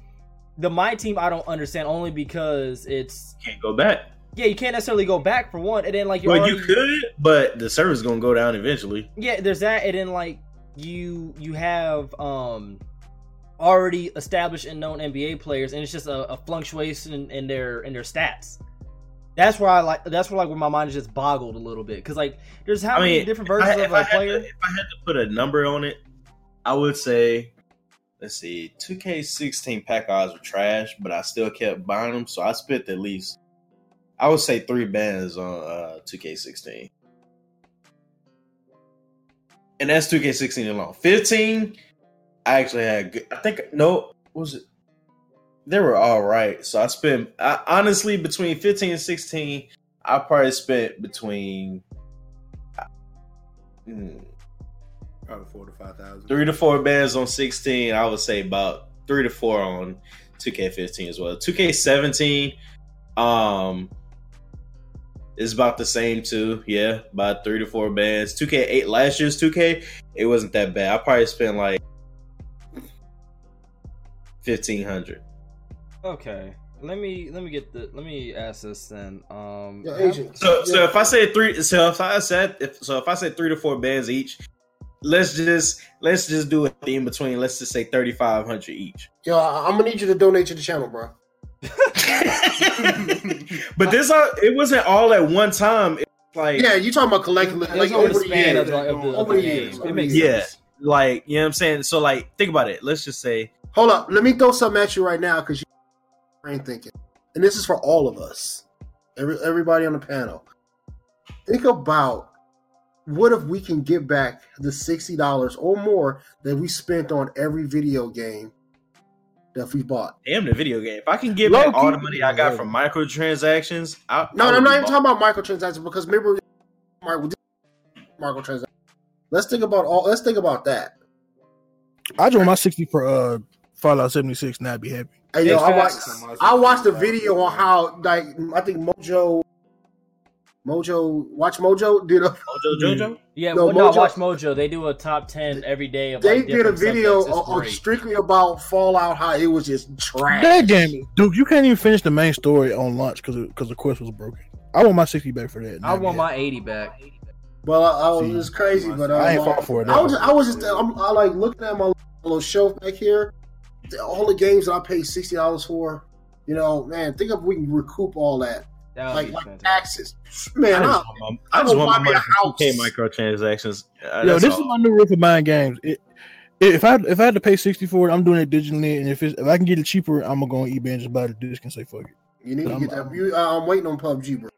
the my team I don't understand only because it's Can't go back. Yeah you can't necessarily go back for one, and then like you're Well, already, you could, but the server's gonna go down eventually. yeah there's that and then like you you have um already established and known nba players and it's just a, a fluctuation in, in their in their stats that's where i like that's where like where my mind is just boggled a little bit because like there's how I many mean, different if I- versions if of I a had to- player if I had to put a number on it, I would say, let's see, 2K16 pack odds were trash, but I still kept buying them, so I spent at least, I would say three bands on uh, 2K16. And that's 2K16 alone. 15, I actually had good. I think no, what was it? They were all right. So I spent I, honestly between 15 and 16, I probably spent between mm, Probably four to five thousand. three to four bands on 16. I would say about three to four on 2K15 as well. 2K17, um, is about the same too. Yeah, about three to four bands. 2K8 last year's 2K, it wasn't that bad. I probably spent like 1500. okay let me let me get the let me ask this then um Yeah, agent. So, so if I say three, so if I said, if so, if I say three to four bands each, let's just let's just do it in between. Let's just say thirty five hundred each. Yo, I- I'm gonna need you to donate to the channel, bro. [laughs] but this, uh, it wasn't all at one time. It's like, Yeah, you talking about collectively, It's like over over the the span years. of, the- of Over the the years, game. It makes years. sense. like you know what I'm saying. So like, think about it. Let's just say, Hold up, let me throw something at you right now because you brain thinking, and this is for all of us, every everybody on the panel. Think about what if we can get back the sixty dollars or more that we spent on every video game that we bought. damn the video game. If I can get Low back all the money I got from microtransactions, I, No, I no, I'm not be even talking about microtransactions because remember, microtransactions. Let's think about all. Let's think about that. I joined my sixty for uh Fallout seventy six, and I'd be happy. Hey, yo, I watched. I watched a video on how, like, I think Mojo, Mojo, watch Mojo [laughs] did a Mojo Jojo. yeah No, well, no watch mojo they do a top 10 every day of they like, did a video subjects. Of, of strictly about Fallout, how it was just trash. That game, Duke, you can't even finish the main story on launch because because the quest was broken. I want my sixty back for that. i want happy. my 80 back Well, I, I was just crazy, but uh, I ain't fought for it. I was, I was just, I'm, I like looking at my little shelf back here. All the games that I paid sixty dollars for, you know, man, think if we can recoup all that, that would like, like fantastic. taxes. Man, I I, just want my, I just want my money from microtransactions. Uh, Yo, this all. is my new rule for buying games. It, if I if I had to pay sixty for it, I'm doing it digitally, and if it's, if I can get it cheaper, I'm gonna go on eBay and just buy the disc and say fuck it. you need to I'm- get that. You, uh, I'm waiting on PUBG, bro.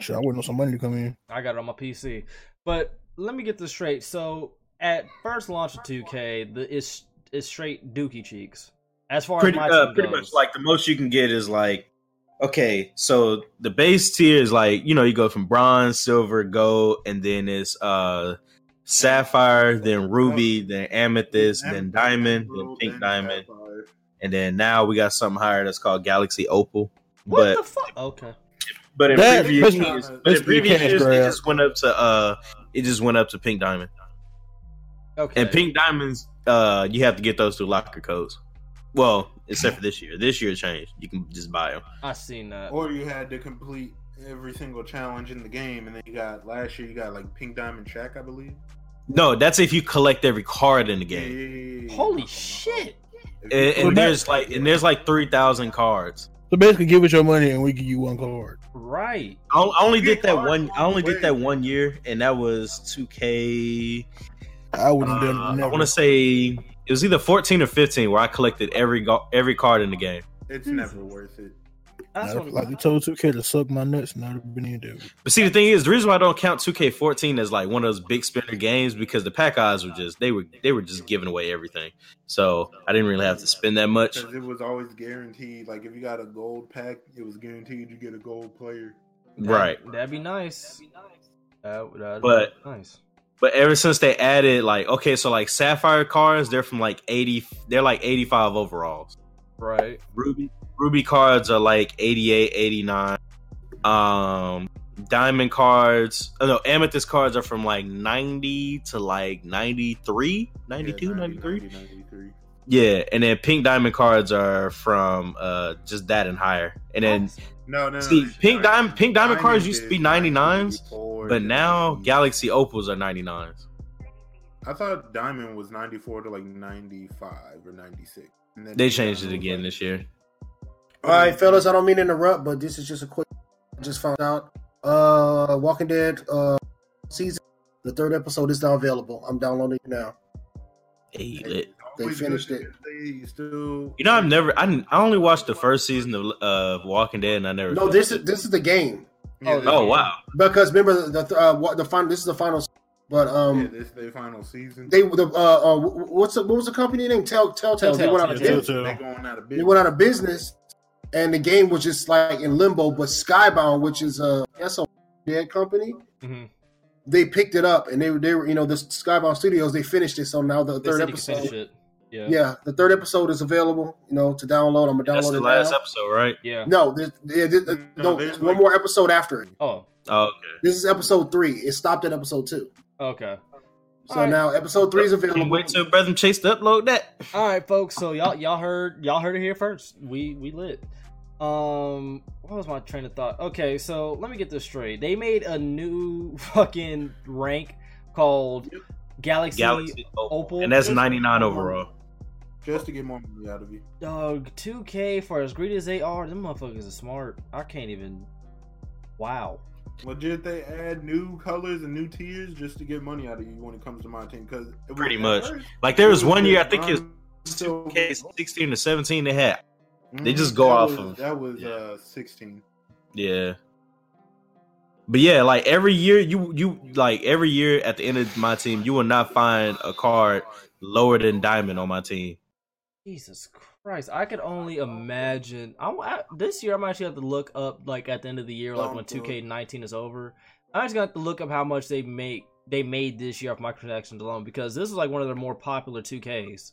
Sure, I waiting on some money to come in. I got it on my PC. But let me get this straight. So at first launch of 2K, the it's it's straight dookie cheeks. As far pretty, as my uh, pretty goes. much like the most you can get is like okay so the base tier is like you know you go from bronze silver gold and then it's uh sapphire then ruby then amethyst then diamond then pink diamond. and then now we got something higher that's called galaxy opal. What but the fuck? Okay. but in That- previous that's- years but in previous years it just went up to uh it just went up to pink diamond. Okay. and pink diamonds uh you have to get those through locker codes. Well except for this year this year changed you can just buy them I seen that. Or you had to complete every single challenge in the game, and then you got last year you got like Pink Diamond Shaq, I believe. No, that's if you collect every card in the game. yeah, yeah, yeah, Holy shit. And, and there's like and there's like three thousand cards. So basically, give us your money and we give you one card. Right. I only did that one. I only did that one year, and that was two K. I wouldn't have done Uh. I want to say it was either 14 or 15 where I collected every go- every card in the game. It's hmm. never worth it. That's Now, what, like they told 2K to suck my nuts, and I'd have been in there. But see, the thing is, the reason why I don't count 2K14 as like one of those big spinner games because the pack odds were just they were they were just giving away everything. So I didn't really have to spend that much. Because it was always guaranteed. Like if you got a gold pack, it was guaranteed you get a gold player. that- Right. That'd be nice. That, that'd But- be nice. But ever since they added like okay, so like sapphire cards, they're from like 80, they're like 85 overalls. Right. Ruby Ruby cards are like 88, 89. Um diamond cards, oh no, amethyst cards are from like 90 to like 93, 92, Yeah, 93. 90, 93. Yeah, and then pink diamond cards are from uh just that and higher. And then No, no, no. See, no, pink diamond- pink diamond cards used to be 99s, but now Galaxy Opals are 99s. I thought diamond was 94 to like 95 or 96. They changed it again like- this year. All right, fellas, I don't mean to interrupt, but this is just a quick. I just found out. Uh, Walking Dead uh season, the third episode is now available. I'm downloading it now. Hey, lit. They finished it. that They still. You know, I've never. I, I only watched the first season of uh, Walking Dead, and I never. No, this is this is the game Yeah, Oh, Oh wow! because remember the the uh, the final. This is the final, but yeah, um, this is their final season. they the uh, uh what's the, what was the company name? Tell Telltale. They went out of Telltale. business. Telltale. They going out of They went out of business, and the game was just like in limbo. But Skybound, which is a that's a dead company, hmm they picked it up and they were they were you know the Skybound Studios they finished it. So now the They third said you can finish episode, it. Yeah. yeah, the third episode is available. You know to download. I'm gonna download That's download the it last now. episode, right? Yeah. No, there's, there- there- No, no, there's one like- more episode after it. Oh. Oh, okay. This is episode three. It stopped at episode two. Okay. So All right. now episode three is Can't available. wait till Brethren Chase to upload that. All right, folks. So y'all y'all heard y'all heard it here first. We we lit. Um, what was my train of thought? Okay, so let me get this straight. They made a new [laughs] fucking rank called Galaxy, Galaxy Opal, Opal. and that's 99 overall. Just to get more money out of you. Dog, 2K for as greedy as they are, them motherfuckers are smart. I can't even. Wow. Legit, they add new colors and new tiers just to get money out of you when it comes to my team. Because Pretty much. Like there was one year, I think it was so 2K 16 to 17. They had, they just Mhm, go off was- of- that was yeah. uh 16. yeah. But yeah, like every year, you you like every year at the end of my team, you will not find a card lower than diamond on my team. Jesus Christ, I could only imagine. I, I- this year, I'm actually have to look up like at the end of the year, like when Don't do it. 2K19 is over. I'm just gonna have to look up how much they make they made this year off microtransactions alone because this is like one of their more popular 2Ks.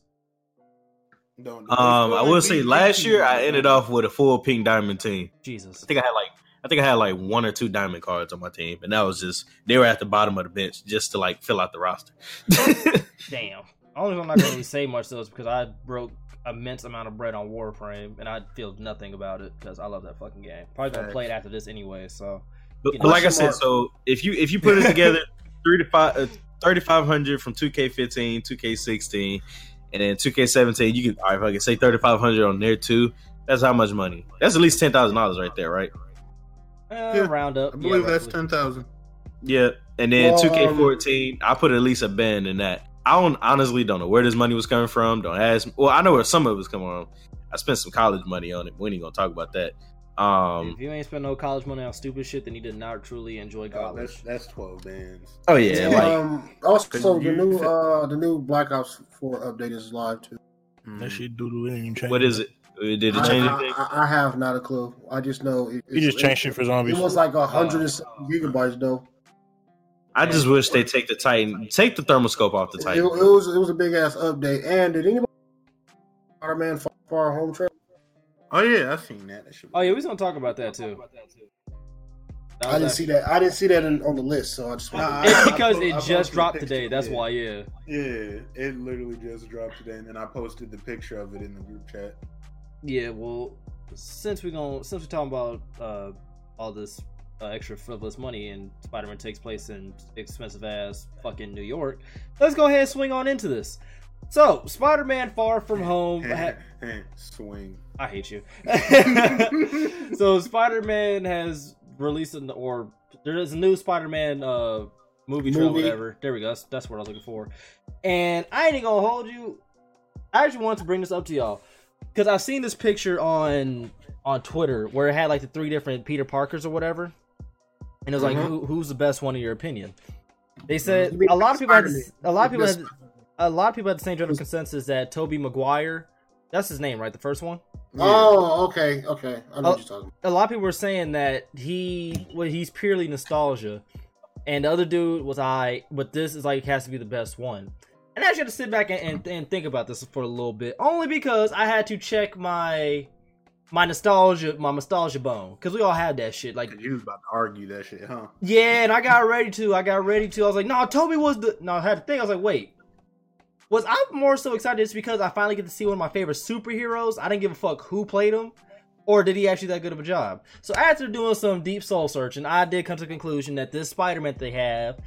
Don't. Um, I will say last year I ended ended off with a full pink diamond team. Jesus. I think I had like I think I had like one or two diamond cards on my team, and that was just they were at the bottom of the bench just to like fill out the roster. [laughs] Damn. Only reason I'm not gonna really say much though is because I broke immense amount of bread on Warframe and I feel nothing about it because I love that fucking game. Probably gonna play it after this anyway. So but, but like I question said, so if you if you put it together, [laughs] three to five, uh, thirty five hundred from two K fifteen, two K sixteen, and then two K seventeen, you can all right, if I can say thirty five hundred on there too. That's how much money. That's at least ten thousand dollars right there, right? uh, Yeah, round up. I believe yeah, that's roughly. ten thousand. Yeah, and then Well, two K um, fourteen, I put at least a band in that. I don't honestly don't know where this money was coming from. Don't ask. Me. Well, I know where some of it was coming from. I spent some college money on it. We ain't gonna talk about that. Um. If you ain't spend no college money on stupid shit, then you did not truly enjoy Oh, college. that's that's twelve bands. Oh yeah, like um, also the you- new uh the new Black Ops Four update is live too. That shit doodle ain't even change. what is it? Uh, Did it change I, anything? I, I have not a clue. I just know it, You just changed shit for zombies. It was like a hundred and something gigabytes though. I just wish they take the Titan, take the thermoscope off the It, it Titan. was it was a big ass update. And did anybody Spider Man Far, Far Home Trailer? Oh yeah, I seen that. that shit Oh yeah, we was gonna talk about that too. That I didn't see that. I didn't see that in, on the list, so I just. Nah, It's I- I because it I just posted a dropped picture, today. That's yeah. why, yeah. Yeah, it literally just dropped today, and then I posted the picture of it in the group chat. Yeah, well, since we're gonna since we're talking about uh, all this uh, extra frivolous money and Spider-Man takes place in expensive ass fucking New York, let's go ahead and swing on into this. So, Spider-Man: Far From [laughs] Home. ha- Swing. I hate you. [laughs] so, Spider-Man has released an or there is a new Spider-Man uh movie trailer, whatever. There we go. That's, that's what I was looking for. And I ain't gonna hold you. I actually wanted to bring this up to y'all because I've seen this picture on on Twitter where it had like the three different Peter Parkers or whatever, and it was like, Mhm. Who, "Who's the best one in your opinion?" They said a lot of people had a lot of people had a lot of people had the same general consensus that Tobey Maguire, that's his name, right? The first one. Oh, okay, okay. I know Oh. what you're talking. About. a lot of people were saying that he well he's purely nostalgia and the other dude was I but this is like has to be the best one and I actually had to sit back and, and, and think about this for a little bit only because I had to check my my nostalgia my nostalgia bone because we all had that shit like you was about to argue that shit, huh? yeah and I got ready to I got ready to I was like no Tobey was the no I had to think I was like wait was I more so excited just because I finally get to see one of my favorite superheroes I didn't give a fuck who played him or did he actually that good of a job? So after doing some deep soul searching, I did come to the conclusion that this Spider-Man they have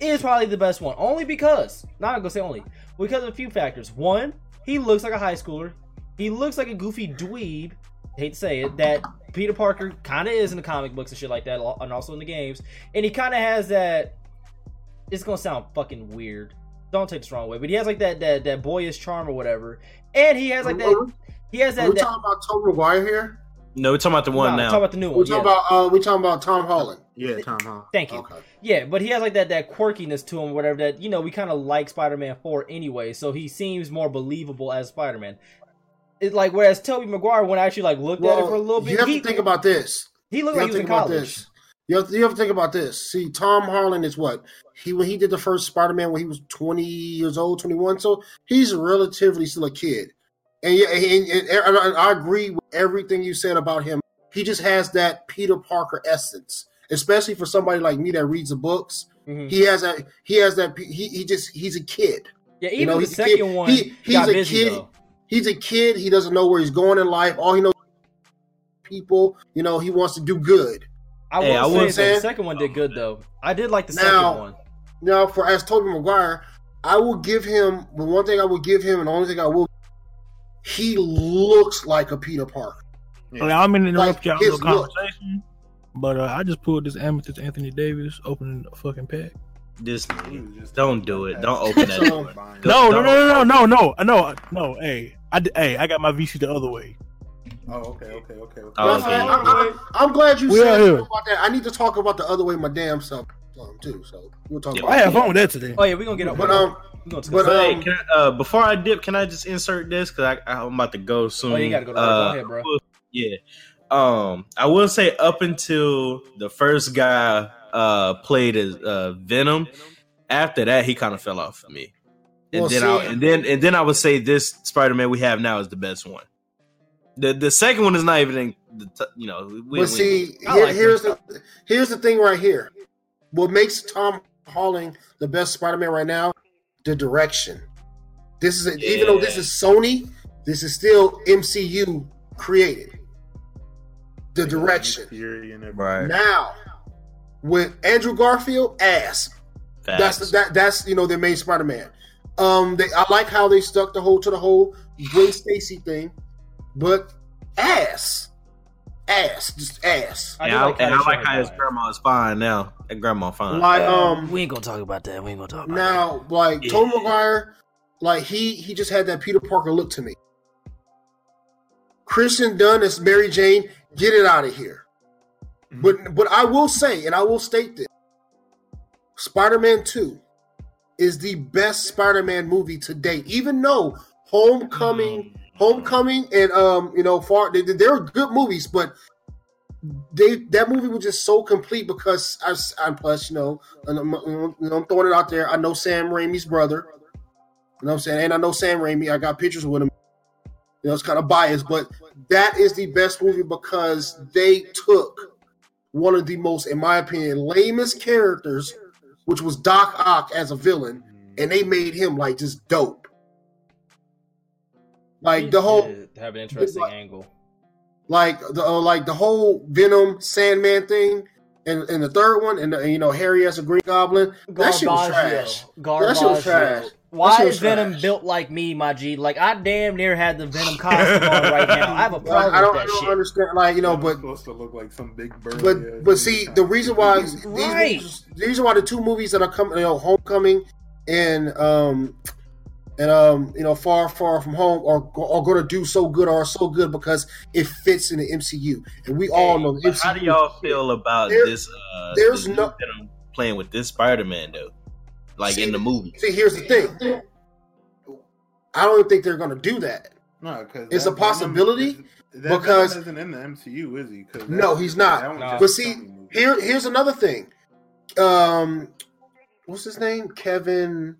is probably the best one. Only because, not gonna say only, because of a few factors. One, he looks like a high schooler. He looks like a goofy dweeb. Hate to say it, that Peter Parker kind of is in the comic books and shit like that, and also in the games. And he kind of has that. It's gonna sound fucking weird. Don't take this the wrong way, but he has like that that that boyish charm or whatever. And he has like that. He has Are that. we that talking about Tobey Maguire here? No, we're talking about the one no, now. Talk about the new We one. talking yeah. about uh, we talking about Tom Holland. Yeah, Tom Holland. Thank you. Okay. Yeah, but he has like that that quirkiness to him, or whatever. That you know we kind of like Spider-Man for anyway, so he seems more believable as Spider-Man. It's like whereas Tobey Maguire, when I actually like looked at it for a little bit, you have he, to think about this. he looked You like he was in college. this. You have, to, you have to think about this. See, Tom Holland is what he when he did the first Spider Man when he was twenty years old, twenty one. So he's relatively still a kid. And yeah, and, and, and I agree with everything you said about him. He just has that Peter Parker essence, especially for somebody like me that reads the books. Mhm. He has that. He has that. He, he just he's a kid. Yeah, even You know, the second kid. one, He- he's a kid. though. He's a kid. He doesn't know where he's going in life. All he knows people. You know, he wants to do good. I hey, I wouldn't say the second one did good though. I did like the Now- second one. Now, for as Tobey Maguire, I will give him the one thing I will give him, and the only thing I will. He looks like a Peter Parker. Okay, I'm gonna interrupt Like, y'all his little look. conversation, but uh, I just pulled this Amethyst Anthony Davis opening a fucking pack. This He nigga. was just- Don't do it. Don't open that So- No, no, no, no, no, no, no, no, no. Hey, I d- hey, I got my VC the other way. Oh, okay, okay, okay, okay. Oh, okay. fine. I, am glad you We said about that. I need to talk about the other way my damn self um, too. So we'll talk Yeah. about I that. had fun with that today. Oh yeah, we're gonna get up. But um, we but, But, um, hey, can I, uh, before I dip, can I just insert this because I'm about to go soon. oh, you gotta go. To. Uh, go ahead, bro. Yeah. Um, I will say up until the first guy uh played as uh Venom, after that he kind of fell off for me. And Well, then see- I and then and then I would say this Spider-Man we have now is the best one. The the second one is not even in the t- you know we, we- but see, I here- like here's the here's the thing right here. What makes Tom Holland the best Spider-Man right now? The direction. This is a, even though this is Sony, this is still MCU created. The direction. Fury right Now, with Andrew Garfield, ass. facts. That's that. That's you know their main Spider-Man. Um, they, I like how they stuck the whole to the whole Gwen Stacy thing, but ass, ass, just ass. I and I, like how and I like showed how his that. grandma is fine now. And grandma fine. Like um, we ain't gonna talk about that. We ain't gonna talk about now like Yeah. Tobey Maguire, like he he just had that Peter Parker look to me. Kirsten Dunst as Mary Jane, get it out of here. But but I will say, and I will state this: Spider-Man Two is the best Spider-Man movie to date. Even though Homecoming, Homecoming, and um, you know, far they, they're good movies, but they that movie was just so complete because I, I'm plus you know, and I'm, you know, I'm throwing it out there. I know Sam Raimi's brother. You know what I'm saying? And I know Sam Raimi. I got pictures with him. You know, it's kind of biased, but that is the best movie because they took one of the most, in my opinion, lamest characters, which was Doc Ock as a villain, and they made him like just dope. Like the whole, have an interesting like- angle. like the uh, like the whole Venom Sandman thing, and, and the third one, and the, you know Harry as a Green Goblin. That shit was trash. That shit was trash. Why is Venom trash. built like me, my G? Like I damn near had the Venom costume on right now. I have a [laughs] Like, problem I don't, with I that don't shit. understand. Like you know, Venom's but supposed to look like some big bird. but but see the reason why these Right. movies, the reason why the two movies that are coming, you know, Homecoming and um and um, you know, Far Far From Home are are going to do so good or are so good because it fits in the MCU, and we all know the MCU. how do y'all feel about There- this? Uh, there's this no- dude playing with this Spider Man though, like See, in the movie. See, here's the thing. I don't think they're going to do that. No, because It's a possibility, that because- isn't in the MCU, is he? 'Cause No, he's not. No. But see, Here, here's another thing. Um, what's his name? Kevin.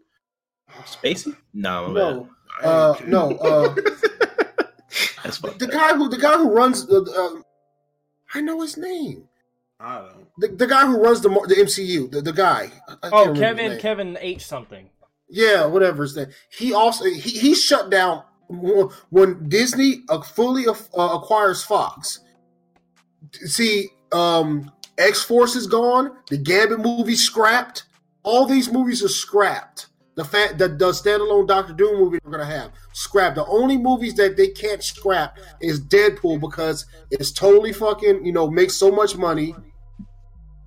Spacey? No, No, I uh, no. Uh. [laughs] That's the, fucked the up. guy who the guy who runs the. Uh, I know his name. I don't. The, the guy who runs the the MCU. The, the guy. I- I Oh, remember Kevin. Kevin H something. Yeah, whatever his name. He also he, he shut down when when Disney uh, fully uh, acquires Fox. See, um, X Force is gone. The Gambit movie scrapped. All these movies are scrapped. The fact that the standalone Doctor Doom movie we're gonna have scrapped. The only movies that they can't scrap is Deadpool because it's totally fucking you know makes so much money,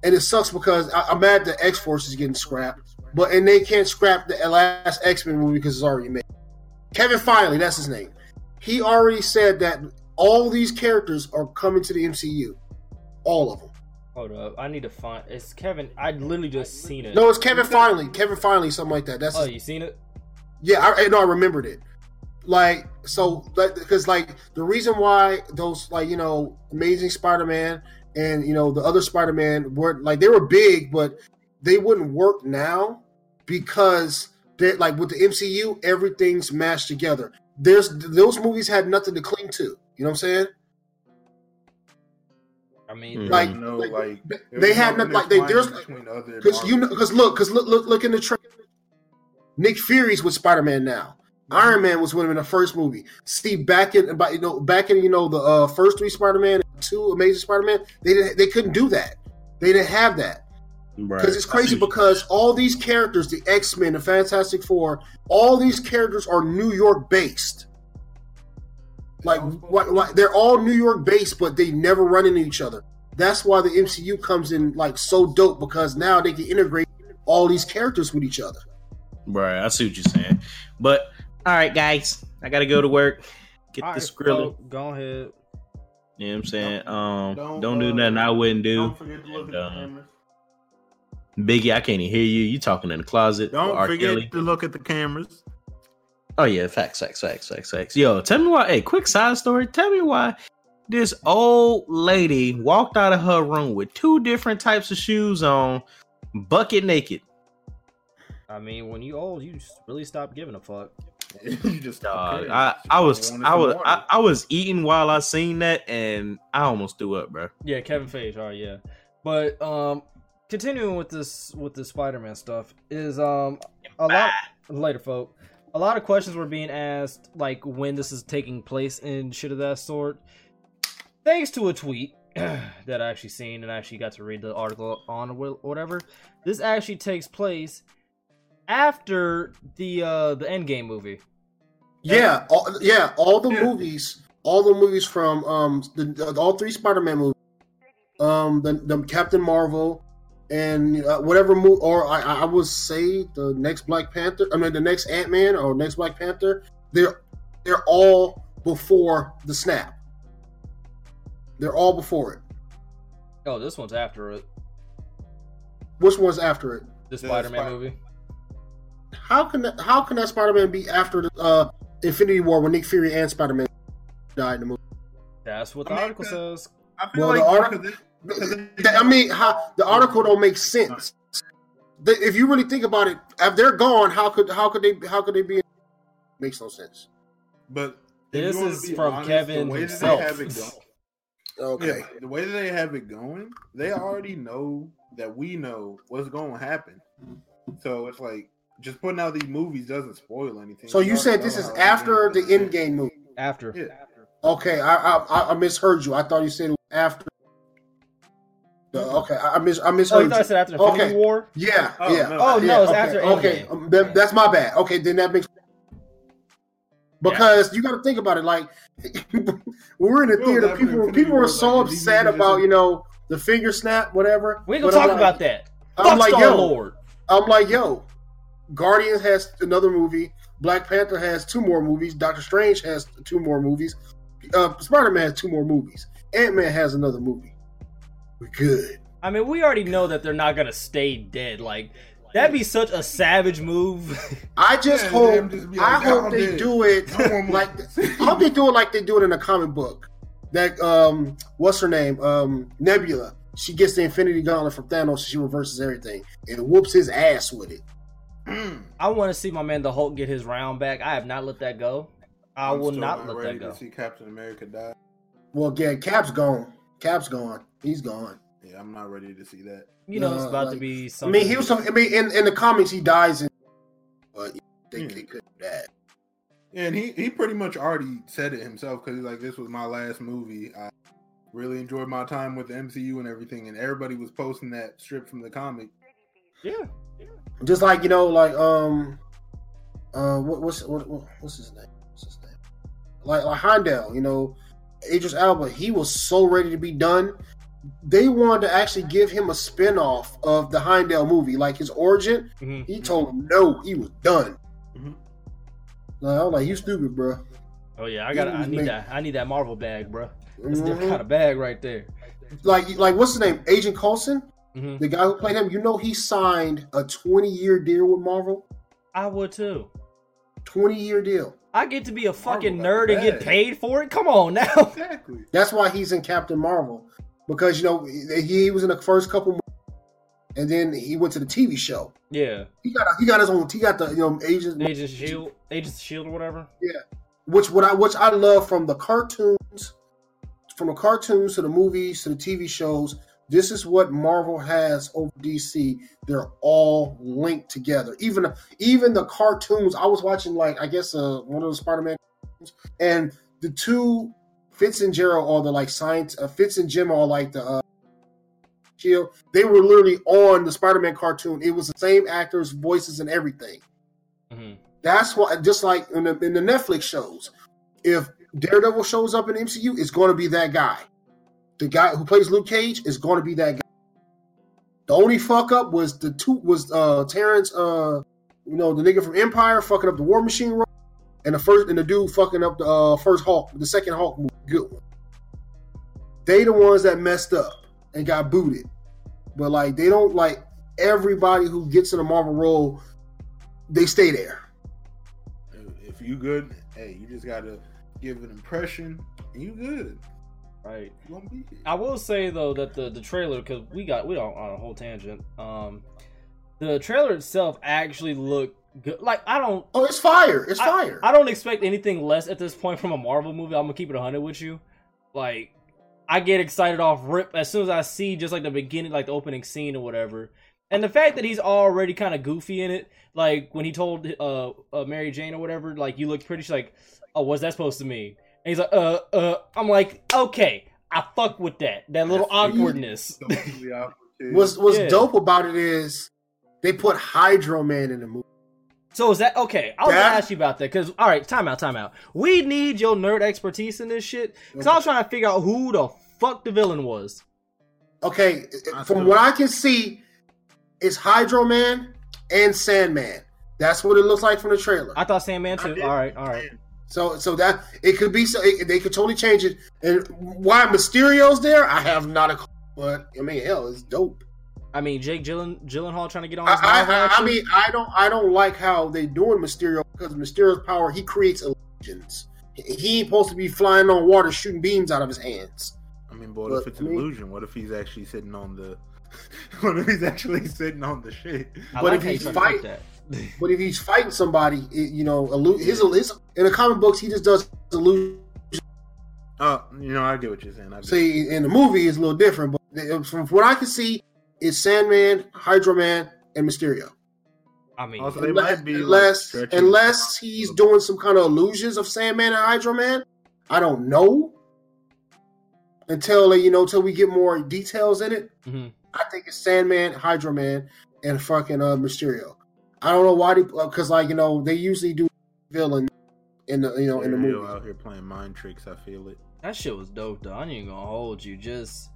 and it sucks because I, I'm mad that X Force is getting scrapped. But and they can't scrap the last X Men movie because it's already made. Kevin Feige, that's his name. He already said that all these characters are coming to the MCU, all of them. Hold up, I need to find. It's Kevin. I literally just seen it. No, it's Kevin Feige. Kevin Feige, something like that. That's Oh, his- you seen it? yeah. I, I know. I remembered it. Like so, because like the reason why those like you know Amazing Spider-Man and you know the other Spider-Man weren't like they were big, but they wouldn't work now because they like with the MCU, everything's mashed together. There's those movies had nothing to cling to. You know what I'm saying? I mean, Mhm. Like, You know, like, like they- they had nothing. like, they- there's- Because you know, because look, because look, look, look in the trailer. Nick Fury's with Spider-Man now. Iron Man was with him in the first movie. Steve back in, about you know, back in you know the uh, first three Spider-Man, two Amazing Spider-Man. They didn't, they couldn't do that. They didn't have that Right. because it's crazy. Because all these characters, the X Men, the Fantastic Four, all these characters are New York based. Like what, what? They're all New York based, but they never run into each other. That's why the MCU comes in like so dope because now they can integrate all these characters with each other. Right, I see what you're saying. But all right, guys, I gotta go to work. Get all this right, grilling. so Go ahead. You know what I'm saying? Um, don't, Don't, do uh, nothing I wouldn't do. Don't forget to look And, at the um, cameras. Biggie, I can't even hear you. You talking in the closet? Don't forget Kelly. to look at the cameras. Oh yeah, facts, facts, facts, facts, facts. Yo, tell me why. Hey, quick side story. Tell me why this old lady walked out of her room with two different types of shoes on, bucket naked. I mean, when you old, you just really stop giving a fuck. [laughs] you just Dog. I, I was, I was. I, I was eating while I seen that, and I almost threw up, bro. Yeah, Kevin Feige. All right, yeah. But um, continuing with this with the Spider-Man stuff is um a lot later, folk. A lot of questions were being asked, like when this is taking place and shit of that sort. Thanks to a tweet [clears throat] that I actually seen and I actually got to read the article on or whatever. This actually takes place after the uh the Endgame movie. Yeah, all, yeah, all the Yeah. movies, all the movies from um the, the all three Spider-Man movies, um the, the Captain Marvel, and uh, whatever movie, or I, I would say the next Black Panther. I mean the next Ant Man or next Black Panther. They're they're all before the snap. They're all before it. Oh, this one's after it. Which one's after it? The The Spider-Man Spy- movie. How can that, how can that Spider-Man be after the uh, Infinity War when Nick Fury and Spider-Man died in the movie? That's what the I mean, article 'cause- says. I feel Well, the article- because it- because I mean, how the article don't make sense. The- If you really think about it, if they're gone, how could how could they how could they be? Makes no sense. But This is from honest, Kevin the way himself. That they have it going, Okay. yeah, the way that they have it going, they already know that we know what's going to happen. So it's like just putting out these movies doesn't spoil anything. So We you said this is after the everything's Endgame movie. After. gonna. Okay, I I, I- I misheard you. I thought you said after. Okay, I, I mis I Oh, you thought I said after Infinity Okay. War? Yeah, Oh, yeah. no. Oh, yeah, no, it's okay, after Okay, um, that- that's my bad. Okay, then that makes because you got to think about it. Like [laughs] when we're in the Well, theater, that people Infinity people were so like, upset DVD about you know the finger snap, whatever. We ain't gonna But I'm talk like- about that. I'm Fuck like, Star yo, Lord. I'm like, yo, Guardians has another movie. Black Panther has two more movies. Doctor Strange has two more movies. Uh, Spider Man has two more movies. Ant Man has another movie. We're good. I mean, we already know that they're not gonna stay dead. Like that'd be such a savage move. [laughs] I just Yeah, hope. just be I hope they dead. do it [laughs] like. I hope they do it like they do it in a comic book. That um, what's her name? Um, Nebula. She gets the Infinity Gauntlet from Thanos. She reverses everything and whoops his ass with it. [clears throat] I want to see my man the Hulk get his round back. I have not let that go. I I'm will still not let ready that go. To see Captain America die. Well, yeah, Cap's gone. Cap's gone. He's gone. Yeah, I'm not ready to see that. You know, it's No, about to like- be I mean, he was. I mean, in, in the comics, he dies in. But they, they couldn't do that. Yeah, and he he pretty much already said it himself because he's like, this was my last movie. I really enjoyed my time with the MCU and everything, and everybody was posting that strip from the comic. Yeah. Just like you know, like um, uh, what, what's what, what, what's his name? What's his name? Like like Heimdall, you know, Idris Elba. He was so ready to be done. They wanted to actually give him a spin-off of the Heimdall movie, like his origin. hmm He told him no, he was done. Mhm. Like, I was like, you stupid, bro. Oh yeah, I got. He I need made- that. I need that Marvel bag, bro. That's Mhm. the kind of bag right there. Like like what's his name? Agent Coulson, hmm the guy who played him. You know, he signed a 20-year deal with Marvel. I would too. 20-year deal. I get to be a fucking Marvel nerd and get paid for it. Come on now. [laughs] Exactly. That's why he's in Captain Marvel because you know he, he was in the first couple, and then he went to the TV show. yeah, He got he got his own. He got the you know Agent, Agents Shield, Agents of Shield or whatever. Yeah, which what I which I love from the cartoons, from the cartoons to the movies to the TV shows. This is what Marvel has over DC. They're all linked together. Even even the cartoons. I was watching like I guess uh, one of the Spider Man, and the two Fitz and Gerald are the like science. Uh, Fitz and Jim are like the uh, Shield. They were literally on the Spider Man cartoon. It was the same actors, voices, and everything. hmm That's why, just like in the, in the Netflix shows, if Daredevil shows up in MCU, it's going to be that guy. The guy who plays Luke Cage is going to be that guy. The only fuck up was the two was uh Terrence, uh, you know, the nigga from Empire fucking up the War Machine role, and the first and the dude fucking up the uh, first Hulk, the second Hulk movie, good one. They the ones that messed up and got booted, but like they don't like everybody who gets in a Marvel role, they stay there. If you good, hey, you just gotta give an impression, you good. Right. You gonna be here. I will say though that the the trailer because we got we are on a whole tangent. Um, the trailer itself actually looked good. Like I don't Oh, it's fire! It's I- fire! I don't expect anything less at this point from a Marvel movie. I'm gonna keep it 100 with you. Like, I get excited off rip as soon as I see just like the beginning, like the opening scene or whatever. And the fact that he's already kind of goofy in it, like when he told uh, uh Mary Jane or whatever, like you look pretty. She's like, "Oh, what's that supposed to mean?" And he's like, "Uh, uh." I'm like, "Okay, I fuck with that. That little That's awkwardness." [laughs] So easily. What's what's Yeah. dope about it is they put Hydro Man in the movie. So is that okay? I was That- gonna ask you about that because all right, time out, time out. We need your nerd expertise in this shit because I was trying to figure out who the fuck the villain was. Okay, I from feel- what I can see, it's Hydro Man and Sandman. That's what it looks like from the trailer. I thought Sandman I too. did. All right, all right. So so that it could be so it, they could totally change it. And why Mysterio's there, I have not a clue. But I mean, hell, it's dope. I mean, Jake Gyllen Gyllenhaal trying to get on. I, This I, I, I mean, I don't I don't like how they doing Mysterio because Mysterio's power he creates illusions. He- He ain't supposed to be flying on water shooting beams out of his hands. I mean, boy, But, if it's I an mean- illusion, what if he's actually sitting on the? [laughs] what if he's actually sitting on the shit? I but like if how you he's trying to fight fight- that. But if he's fighting somebody, it, you know, illu- his, his in the comic books he just does illusion. Oh, you know, I get what you're saying. I See, in the movie it's a little different. But from what I can see, it's Sandman, Hydro Man, and Mysterio. I mean, Also, they unless, might be, like, unless, stretching- unless he's doing some kind of illusions of Sandman and Hydro Man. I don't know until you know until we get more details in it. mhm. I think it's Sandman, Hydro Man, and fucking uh, Mysterio. I don't know why they uh, because like you know they usually do villain in the you know in the Mysterio movie. out here playing mind tricks. I feel it. that shit was dope though. I ain't even gonna hold you. Just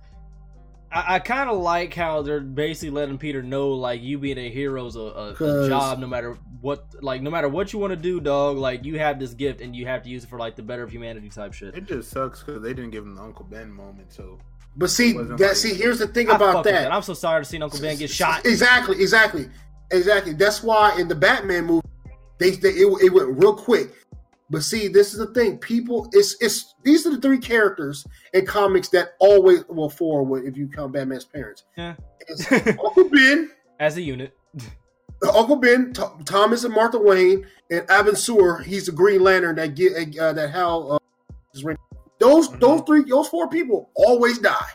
I, I kind of like how they're basically letting Peter know, like, you being a hero's a, a, a 'Cause- job, no matter what, like, no matter what you want to do, dog. Like, you have this gift, and you have to use it for like the better of humanity type shit. It just sucks because they didn't give him the Uncle Ben moment. So But see, that like- see, here's the thing I about fuck with that. I'm so sorry to see Uncle Ben get shot. Exactly, exactly, exactly. That's why in the Batman movie, they, they it, it went real quick. But see, this is the thing. People, it's it's these are the three characters in comics that always well four if you count Batman's parents. Yeah. [laughs] Uncle Ben, As a unit, [laughs] Uncle Ben, Th- Thomas and Martha Wayne, and Abin Sur. He's the Green Lantern that get uh, that Hal. Uh, is ring- those Mhm. those three those four people always die.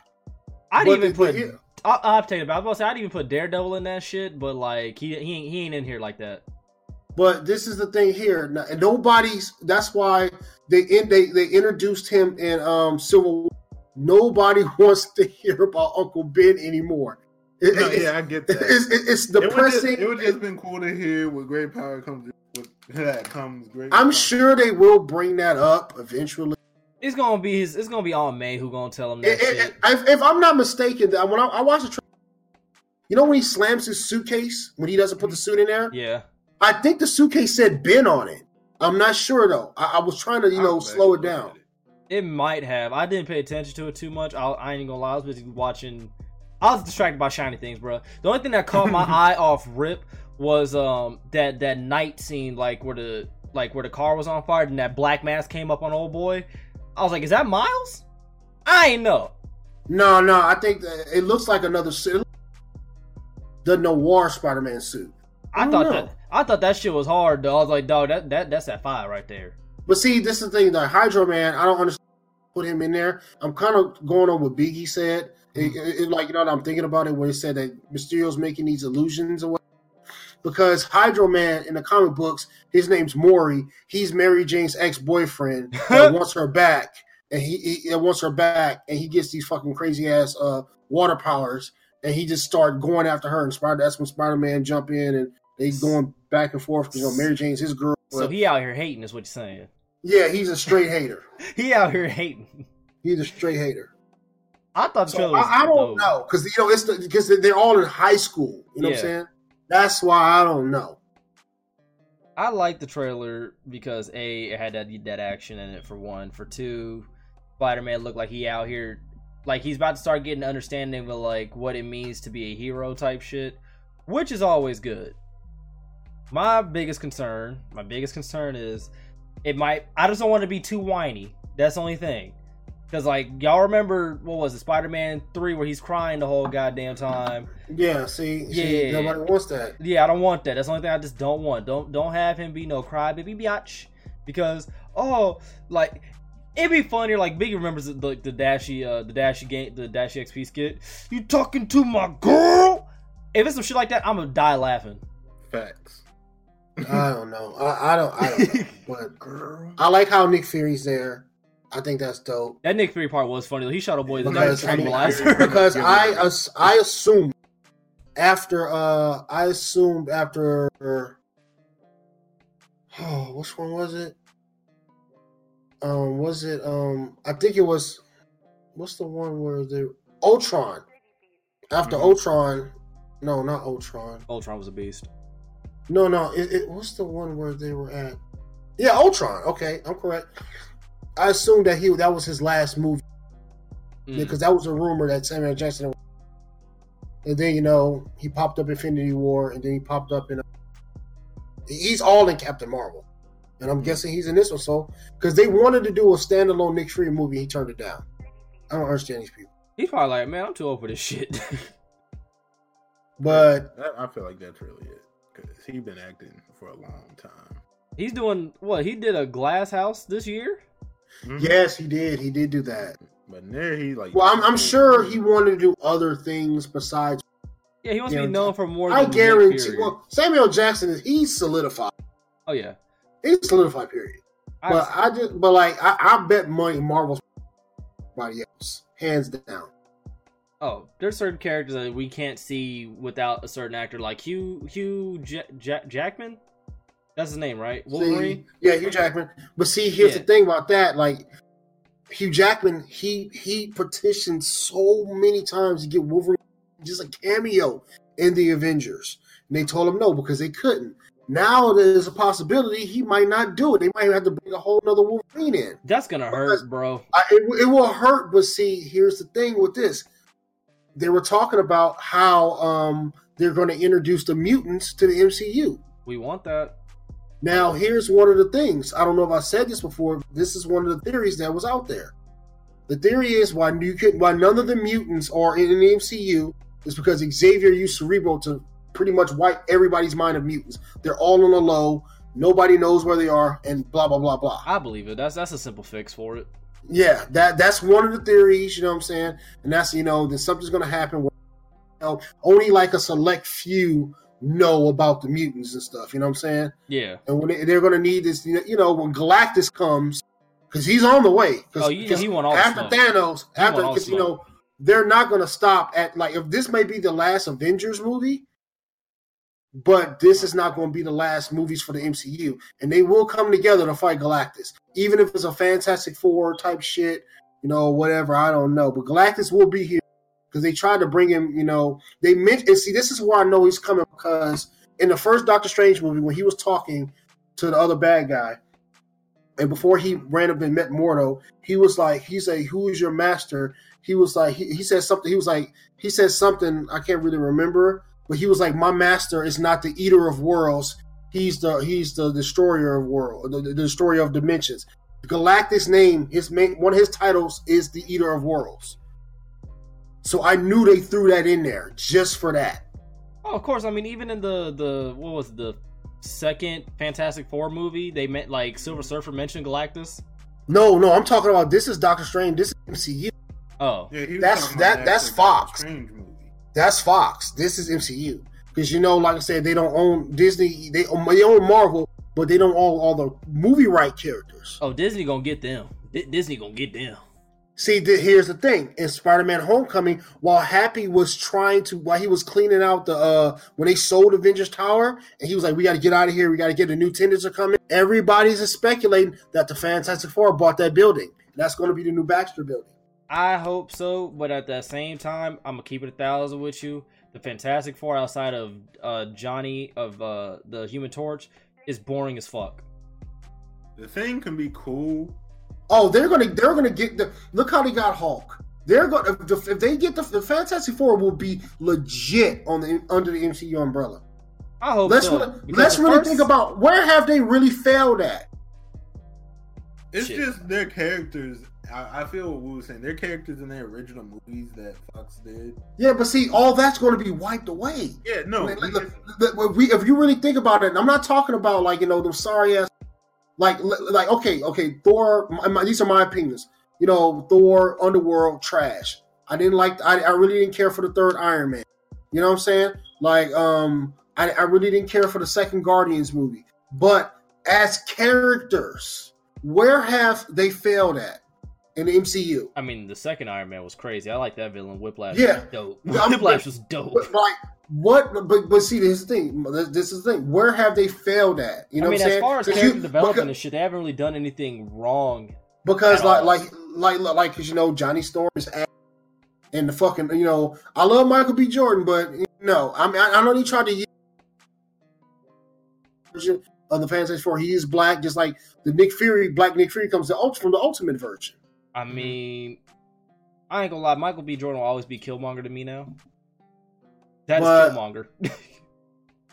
I'd But- even put. here- I, I'll tell you about. I was about to say I'd even put Daredevil in that shit, but like he he ain't, he ain't in here like that. But this is the thing here. Nobody's. That's why they in, they they introduced him in um Civil. War. Nobody [laughs] wants to hear about Uncle Ben anymore. It- no, yeah, I get that. it's, it's, it's It would just, depressing. it would just been cool to hear with great power comes with [laughs] that comes great. I'm power. sure they will bring that up eventually. It's gonna be his. It's gonna be Aunt May who gonna tell him that It- it- shit. if, if I'm not mistaken, that when I, I watched the, tra- you know when he slams his suitcase when he doesn't put the suit in there. Yeah, I think the suitcase said Ben on it. I'm not sure though. I, I was trying to you know slow it down. it. it might have. I didn't pay attention to it too much. I, I ain't gonna lie. I was busy watching. I was distracted by shiny things, bro. The only thing that caught my [laughs] eye off rip was um that that night scene, like where the like where the car was on fire and that black mask came up on old boy. I was like, is that Miles? I ain't know. No, no, I think that it looks like another suit. The noir Spider-Man suit. I, I thought know. that I thought that shit was hard though. I was like, dog, that, that that's that fire right there. But see, this is the thing. The Hydro Man, I don't understand. Put him in there. I'm kind of going on what Biggie said. It, mm. it- it- like you know, what I'm thinking about it when he said that Mysterio's making these illusions away. Because Hydro Man in the comic books, his name's Maury. He's Mary Jane's ex-boyfriend [laughs] that wants her back, and he, he wants her back, and he gets these fucking crazy ass uh, water powers, and he just start going after her. And Spider, that's when Spider Man jump in, and they going back and forth because you know Mary Jane's his girl. So he out here hating is what you're saying. yeah, he's a straight hater. [laughs] He out here hating. He's a straight hater. I thought the So trailer was I, I don't dope. know because you know it's because they're all in high school. You know what I'm saying? That's why I don't know. I like the trailer because a it had that that action in it for one. For two, Spider Man looked like he out here, like he's about to start getting understanding of like what it means to be a hero type shit, which is always good. My biggest concern, my biggest concern is it might. I just don't want to be too whiny. That's the only thing. Because like y'all remember what was it, Spider Man three, where he's crying the whole goddamn time. Yeah, see, see Yeah. nobody wants that. Yeah, I don't want that. That's the only thing I just don't want. Don't don't have him be no crybaby biatch. Because oh, like it'd be funnier. Like Biggie remembers the the, the Dashie uh the Dashie game the Dashie XP skit. You talking to my girl? If it's some shit like that, I'm gonna die laughing. Facts. I don't know. I, I don't. I don't know. [laughs] But Girl. I like how Nick Fury's there. I think that's dope. That Nick Fury part was funny. He shot a boy the Because I, mean, because I I assume after uh I assumed after oh which one was it? Um was it um I think it was what's the one where they Ultron. After Mhm. Ultron no not Ultron. Ultron was a beast. No no it, it what's the one where they were at? Yeah, Ultron. Okay, I'm correct. I assumed that he that was his last movie Mm. because that was a rumor that Samuel Jackson. And then you know he popped up in Infinity War, and then he popped up in. he's all in Captain Marvel, and I'm guessing he's in this one. So because they wanted to do a standalone Nick Fury movie, he turned it down. I don't understand these people, He's probably like, man, I'm too old for this shit. [laughs] but I feel like that's really it because he's been acting for a long time. He's doing what? He did a Glass House this year. Mhm. yes, he did. He did do that. but there he like. Well, I'm, I'm sure he wanted to do other things besides. Yeah, he wants to be known for more. I than Nick guarantee. Well, Samuel Jackson is he's solidified. oh yeah. He's solidified. Period. I- But I just, but like, I, I bet money Marvel's everybody else, hands down. Oh, there's certain characters that we can't see without a certain actor, like Hugh Hugh Ja- Ja- Jackman. That's his name, right? Wolverine. See, yeah, Hugh Jackman. But see, here's Yeah. the thing about that. Like, Hugh Jackman, he he petitioned so many times to get Wolverine just a cameo in the Avengers, and they told him no because they couldn't. Now there's a possibility he might not do it. They might have to bring a whole nother Wolverine in. That's gonna hurt, bro. I, it, it will hurt, but see, here's the thing with this: they were talking about how um, they're going to introduce the mutants to the MCU. We want that. Now, here's one of the things. I don't know if I said this before. This is one of the theories that was out there. The theory is why you could, why none of the mutants are in the MCU is because Xavier used Cerebro to pretty much wipe everybody's mind of mutants. They're all on the low. Nobody knows where they are, and blah blah blah blah. I believe it. That's that's a simple fix for it. Yeah, that that's one of the theories. You know what I'm saying? And that's you know that something's going to happen. Where, you know, only like a select few know about the mutants and stuff. You know what I'm saying? Yeah. And when they, they're going to need this, you know, when Galactus comes, because he's on the way. Cause, Oh, you because he want all after smoke. Thanos, He after want all the because you know they're not going to stop at like if this may be the last Avengers movie, but this is not going to be the last movies for the MCU, and they will come together to fight Galactus, even if it's a Fantastic Four type shit, you know, whatever. I don't know, but Galactus will be here because they tried to bring him. You know, they meant and see this is where I know he's coming because in the first Doctor Strange movie when he was talking to the other bad guy. And before he ran up and met Mordo, he was like, he said, "Who is your master?" He was like, he, he said something. He was like, he said something. I can't really remember, but he was like, "My master is not the eater of worlds. He's the he's the destroyer of world, the, the destroyer of dimensions." Galactus' name, his main one of his titles is the eater of worlds. So I knew they threw that in there just for that. Oh, of course. I mean, even in the the what was it, the second Fantastic Four movie, they meant like Silver Surfer mentioned Galactus. No, no, I'm talking about this is Doctor Strange. This is MCU. Oh, Yeah, That's- that- that's Fox. Movie. That's Fox. This is MCU because you know, like I said, they don't own Disney. They own, they own Marvel, but they don't own all the movie right characters. oh, Disney gonna get them. Di- Disney gonna get them. See, th- here's the thing: in Spider-Man: Homecoming, while Happy was trying to, while he was cleaning out the uh when they sold Avengers Tower, and he was like, "We got to get out of here. We got to get the new tenders are coming." Everybody's speculating that the Fantastic Four bought that building. That's going to be the new Baxter building. I hope so, but at the same time, I'm gonna keep it a thousand with you. The Fantastic Four outside of uh, Johnny of uh, the Human Torch is boring as fuck. The thing can be cool. Oh, they're gonna they're gonna get the look how they got Hulk. They're going to if they get the, the Fantastic Four will be legit on the under the MCU umbrella. I hope Let's so. really, let's really first- think about where have they really failed at. It's Shit. just their characters. I, I feel what we were saying. Their characters in their original movies that Fox did. Yeah, but see, all that's going to be wiped away. Yeah, no. Like, we look, just- look, look, we, if you really think about it, and I'm not talking about like you know them sorry ass, like like okay, okay, Thor. My, my- these are my opinions. You know, Thor, Underworld, trash. I didn't like. I, I really didn't care for the third Iron Man. You know what I'm saying? Like, um, I, I really didn't care for the second Guardians movie. But as characters, where have they failed at in the MCU? I mean, the second Iron Man was crazy. I like that villain. Whiplash. Yeah. dope. [laughs] Whiplash was dope. Like, what? But but see, this is the thing. This, is the thing. Where have they failed at? You know I mean, what I'm as saying? far as character you- development because- and shit, they haven't really done anything wrong. because at like all. like like like because you know Johnny Storm is ass and the fucking you know I love Michael B. Jordan, but no, I mean I, I know he tried to use version of the Fantastic Four. He is black, just like the Nick Fury, Black Nick Fury comes the ult- from the Ultimate version. I mean, I ain't gonna lie. Michael B. Jordan will always be Killmonger to me now. That is But- Killmonger. [laughs]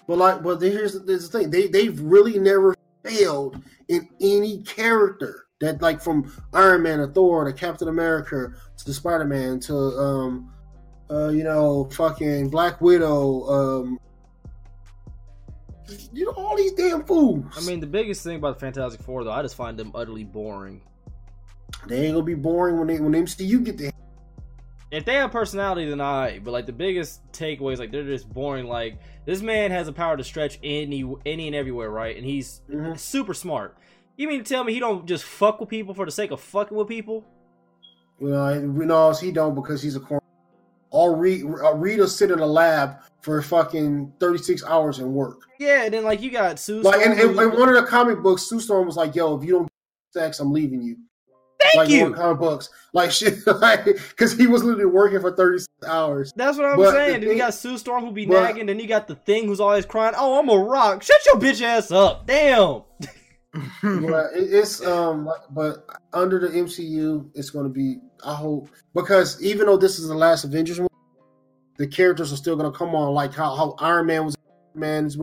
But like, but here's the, here's the thing: they they've really never failed in any character that like from Iron Man to Thor to Captain America to Spider Man to um uh you know fucking Black Widow um you know all these damn fools. I mean, the biggest thing about the Fantastic Four, though, I just find them utterly boring. they ain't gonna be boring when they when MCU get there. If they have personality, then I. But like the biggest takeaway is like they're just boring. Like this man has the power to stretch any any and everywhere, right? And he's Mhm. super smart. You mean to tell me he don't just fuck with people for the sake of fucking with people? Well, we know he don't because he's a corn. All read Rita sit in a lab for fucking thirty six hours and work. Yeah, and then like you got Sue. Like, and, Storm, and, who- and one of the comic books, Sue Storm was like, "Yo, if you don't get sex, I'm leaving you." Thank like you. comic books, like [laughs] shit, like because he was literally working for thirty hours. That's what I'm But saying. Then you got Sue Storm who be but- nagging. Then you got the thing who's always crying. Oh, I'm a rock. Shut your bitch ass up. Damn. [laughs] but it- it's um, but under the MCU, it's going to be. I hope because even though this is the last Avengers movie, the characters are still going to come on, like how, how Iron Man was. Man's.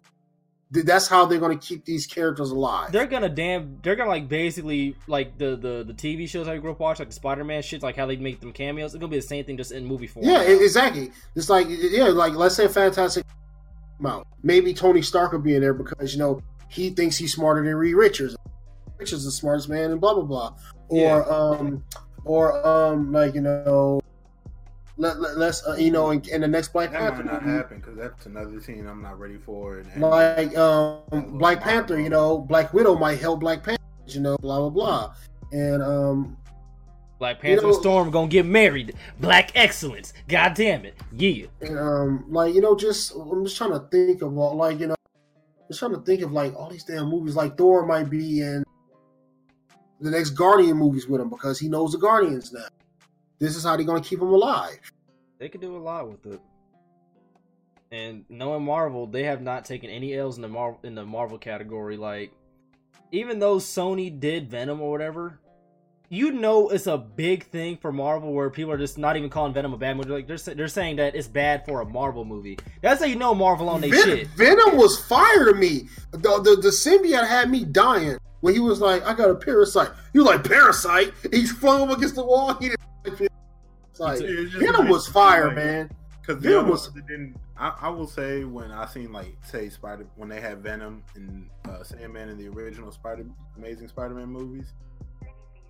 That's how they're going to keep these characters alive. They're gonna damn. They're gonna like basically like the the the TV shows I grew up watching, like the Spider Man shit, like how they make them cameos. It's gonna be the same thing, just in movie form. Yeah, exactly. It's like yeah, like let's say Fantastic out. Maybe Tony Stark will be in there because you know he thinks he's smarter than Reed Richards. Richards is the smartest man, and blah blah blah. Or um, or um, like you know, let, let us uh, you know in, in the next Black That Panther might not movie, happen because that's another scene I'm not ready for. And, and like um, Black Panther, you know, Black Widow might help Black Panther, you know, blah blah blah, and um, Black Panther know- and Storm gonna get married. Black excellence. God damn it. Yeah. and um, like you know, just I'm just trying to think of all like you know, just trying to think of like all these damn movies. Like Thor might be in the next Guardian movies with him because he knows the Guardians now. This is how they're gonna keep them alive. They could do a lot with it. And knowing Marvel, they have not taken any L's in the Marvel in the Marvel category. Like, even though Sony did Venom or whatever, you know it's a big thing for Marvel where people are just not even calling Venom a bad movie. Like they're they're saying that it's bad for a Marvel movie. That's how you know Marvel on their Ven- shit. Venom was fire to me. The, the the symbiote had me dying when he was like, "I got a parasite." You like parasite? He flung him against the wall. He didn't like. It's Venom was fire, like, man. Because Venom Venom was- was didn't. I, I will say when I seen like say Spider when they had Venom and uh, Sandman in the original Spider Amazing Spider-Man movies,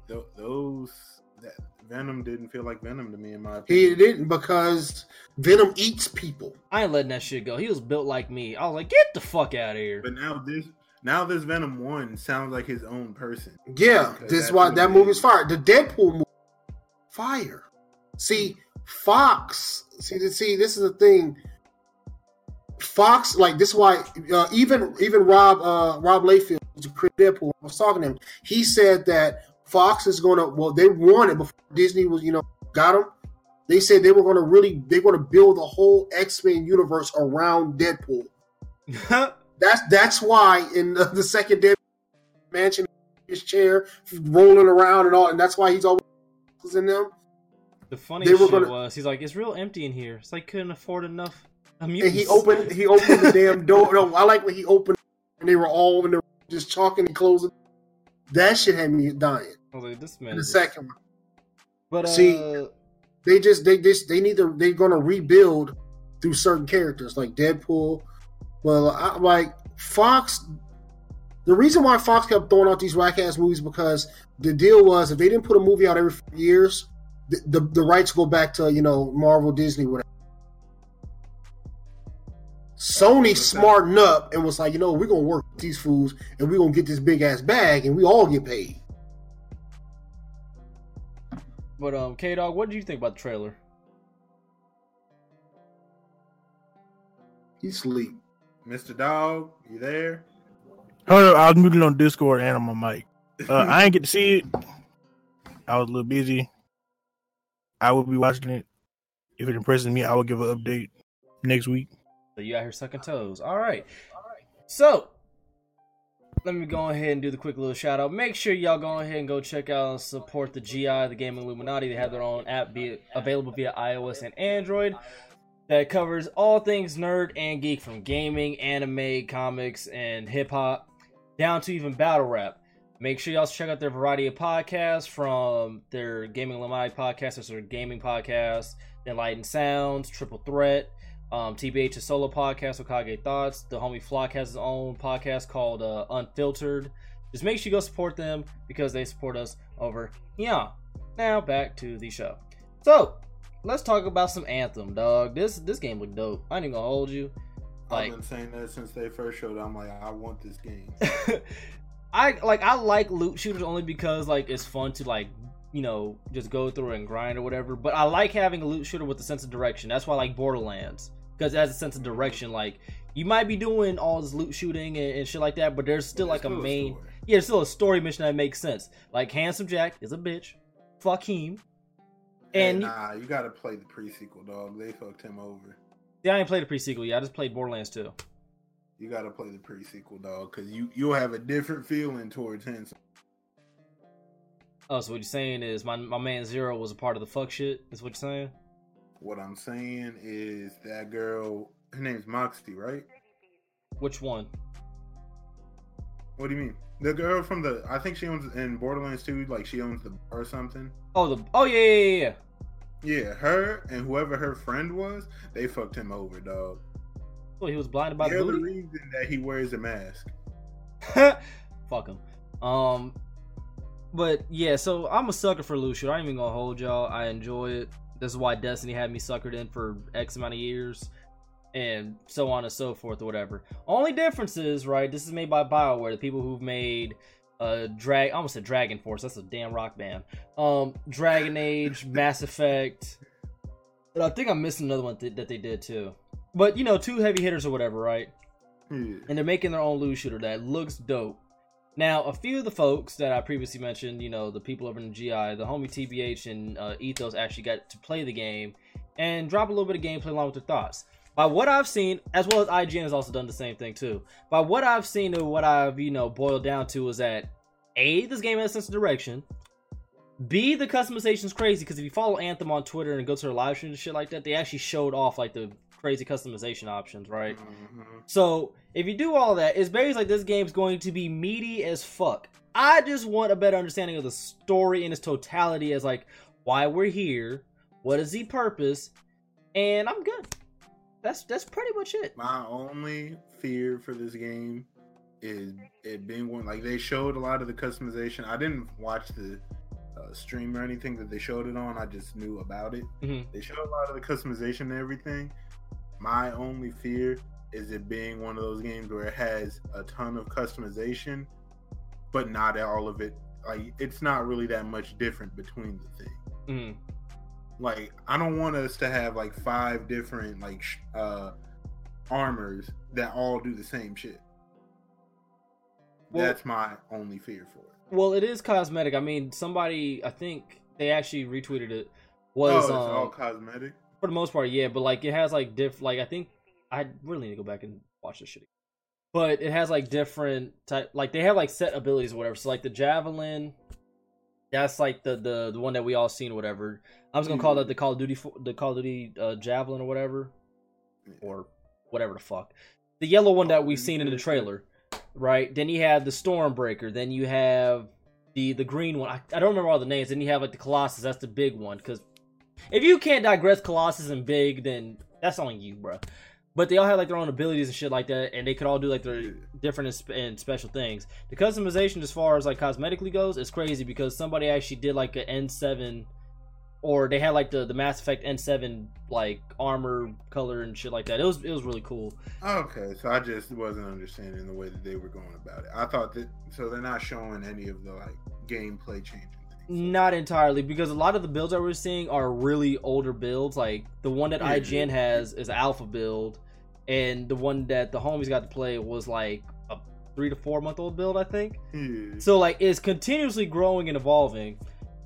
th- those that Venom didn't feel like Venom to me in my opinion. He didn't because Venom eats people. I ain't letting that shit go. He was built like me. I was like, get the fuck out of here. But now this now this Venom one sounds like his own person. Yeah, this is that's why what that it movie's is. fire. The Deadpool movie, fire. See, Fox. See, see, this is the thing. Fox, like this, is why uh, even even Rob uh, Rob Liefeld, who's a creator Deadpool, I was talking to him. He said that Fox is going to. Well, they wanted before Disney was, you know, got them. They said they were going to really, they're going to build the whole X Men universe around Deadpool. [laughs] That's that's why in the, the second Deadpool mansion, his chair rolling around and all, and that's why he's always in them. the They funniest were shit gonna- was he's like, it's real empty in here. It's like couldn't afford enough. And he opened he opened the damn door. No, I like when he opened and they were all in the just talking and closing. That shit had me dying. I was like, this man. The second one, But uh, See- they just they just they need to they're gonna rebuild through certain characters like Deadpool. Well, I, like Fox. The reason why Fox kept throwing out these whack ass movies because the deal was if they didn't put a movie out every four years, the, the the rights go back to you know Marvel, Disney, whatever. Sony smartened up and was like, you know, we're gonna work with these fools and we're gonna get this big ass bag and we all get paid. but um, K Dog, what did you think about the trailer? He sleep. Mr. Dog, you there? Hold up, I was muted on Discord and on my mic. Uh, I ain't get to see it. I was a little busy. I will be watching it. If it impresses me, I will give an update next week. So you out here sucking toes. All right. So let me go ahead and do the quick little shout out. Make sure y'all go ahead and go check out and support the GI, the Gaming Illuminati. They have their own app be available via iOS and Android that covers all things nerd and geek from gaming, anime, comics, and hip hop down to even battle rap. Make sure y'all check out their variety of podcasts from their Gaming Illuminati podcast, there's their gaming podcast, Enlightened Sounds, Triple Threat, um, TBH's solo podcast, Okage Thoughts. The homie Flock has his own podcast called uh, Unfiltered. Just make sure you go support them because they support us over yeah. Now back to the show. So let's talk about some Anthem, dog. This this game look dope. I ain't gonna hold you. Like I've been saying that since they first showed. it. I'm like, I want this game. [laughs] I like I like loot shooters only because like it's fun to like you know just go through and grind or whatever. But I like having a loot shooter with a sense of direction. That's why I like Borderlands because it has a sense of direction. Like you might be doing all this loot shooting and, and shit like that, but there's still like a main story. yeah, there's still a story mission that makes sense. Like Handsome Jack is a bitch. Fuck him. And nah, you gotta play the pre-sequel, dog. They fucked him over. Yeah, I ain't played a pre-sequel yet. I just played Borderlands 2. You gotta play the pre-sequel, dog, because you you'll have a different feeling towards Handsome. Oh, so what you're saying is my my man Zero was a part of the fuck shit? Is what you're saying? What I'm saying is that girl, her name's Moxie, right? Which one? What do you mean? The girl from the I think she owns in Borderlands 2, like she owns the bar or something. Oh, the oh yeah yeah yeah. Yeah, her and whoever her friend was, they fucked him over, dog. yeah. Oh, he was blinded by the the booty. reason that he wears a mask. [laughs] Fuck him. Um, but yeah, so I'm a sucker for Lucio. I ain't even gonna hold y'all. I enjoy it. This is why Destiny had me suckered in for X amount of years, and so on and so forth, or whatever. Only difference is, right? This is made by BioWare, the people who've made uh drag. I almost said Dragon Force. That's a damn rock band. Um, Dragon Age, [laughs] Mass Effect. And I think I'm missing another one th- that they did too. But you know, two heavy hitters or whatever, right? Yeah. and they're making their own loot shooter that looks dope. Now, a few of the folks that I previously mentioned, you know, the people over in the GI, the homie TBH and uh, Ethos actually got to play the game and drop a little bit of gameplay along with their thoughts. By what I've seen, as well as IGN has also done the same thing too. By what I've seen and what I've, you know, boiled down to is that A, this game has a sense of direction. B, the customization's crazy because if you follow Anthem on Twitter and go to their live streams and shit like that, they actually showed off like the crazy customization options, right? Mhm. So if you do all that, it's basically like this game's going to be meaty as fuck. I just want a better understanding of the story in its totality as like why we're here, what is the purpose, and I'm good. That's that's pretty much it. My only fear for this game is it being one like they showed a lot of the customization. I didn't watch the uh, stream or anything that they showed it on. I just knew about it. Mhm. They showed a lot of the customization and everything. My only fear is it being one of those games where it has a ton of customization, but not all of it. Like it's not really that much different between the things Mhm. Like I don't want us to have like five different like uh armors that all do the same shit. Well- That's my only fear for it. Well, it is cosmetic. I mean, somebody I think they actually retweeted it Oh, was it's um, all cosmetic. for the most part, yeah. But like, it has like diff. Like, I think I really need to go back and watch this shit. Again. But it has like different type. Like they have like set abilities or whatever. So like the javelin, that's like the the the one that we all seen or whatever. I'm just gonna call that the Call of Duty the Call of Duty uh, javelin or whatever, or whatever the fuck. The yellow one that we've seen in the trailer, right? Then you have the Stormbreaker. Then you have the the green one. I, I don't remember all the names. Then you have like the Colossus. That's the big one. Because if you can't digress Colossus and big, then that's on you, bro. But they all have like their own abilities and shit like that, and they could all do like their different and, special things. The customization, as far as like cosmetically goes, is crazy because somebody actually did like an N7, or they had like the the Mass Effect N7 like armor color and shit like that. It was it was really cool. Okay, so I just wasn't understanding the way that they were going about it. I thought that so they're not showing any of the like gameplay changing things. Not entirely, because a lot of the builds that we're seeing are really older builds. Like the one that. IGN has is alpha build, and the one that the homies got to play was like a three to four month old build, I think. Yeah. So like it's continuously growing and evolving,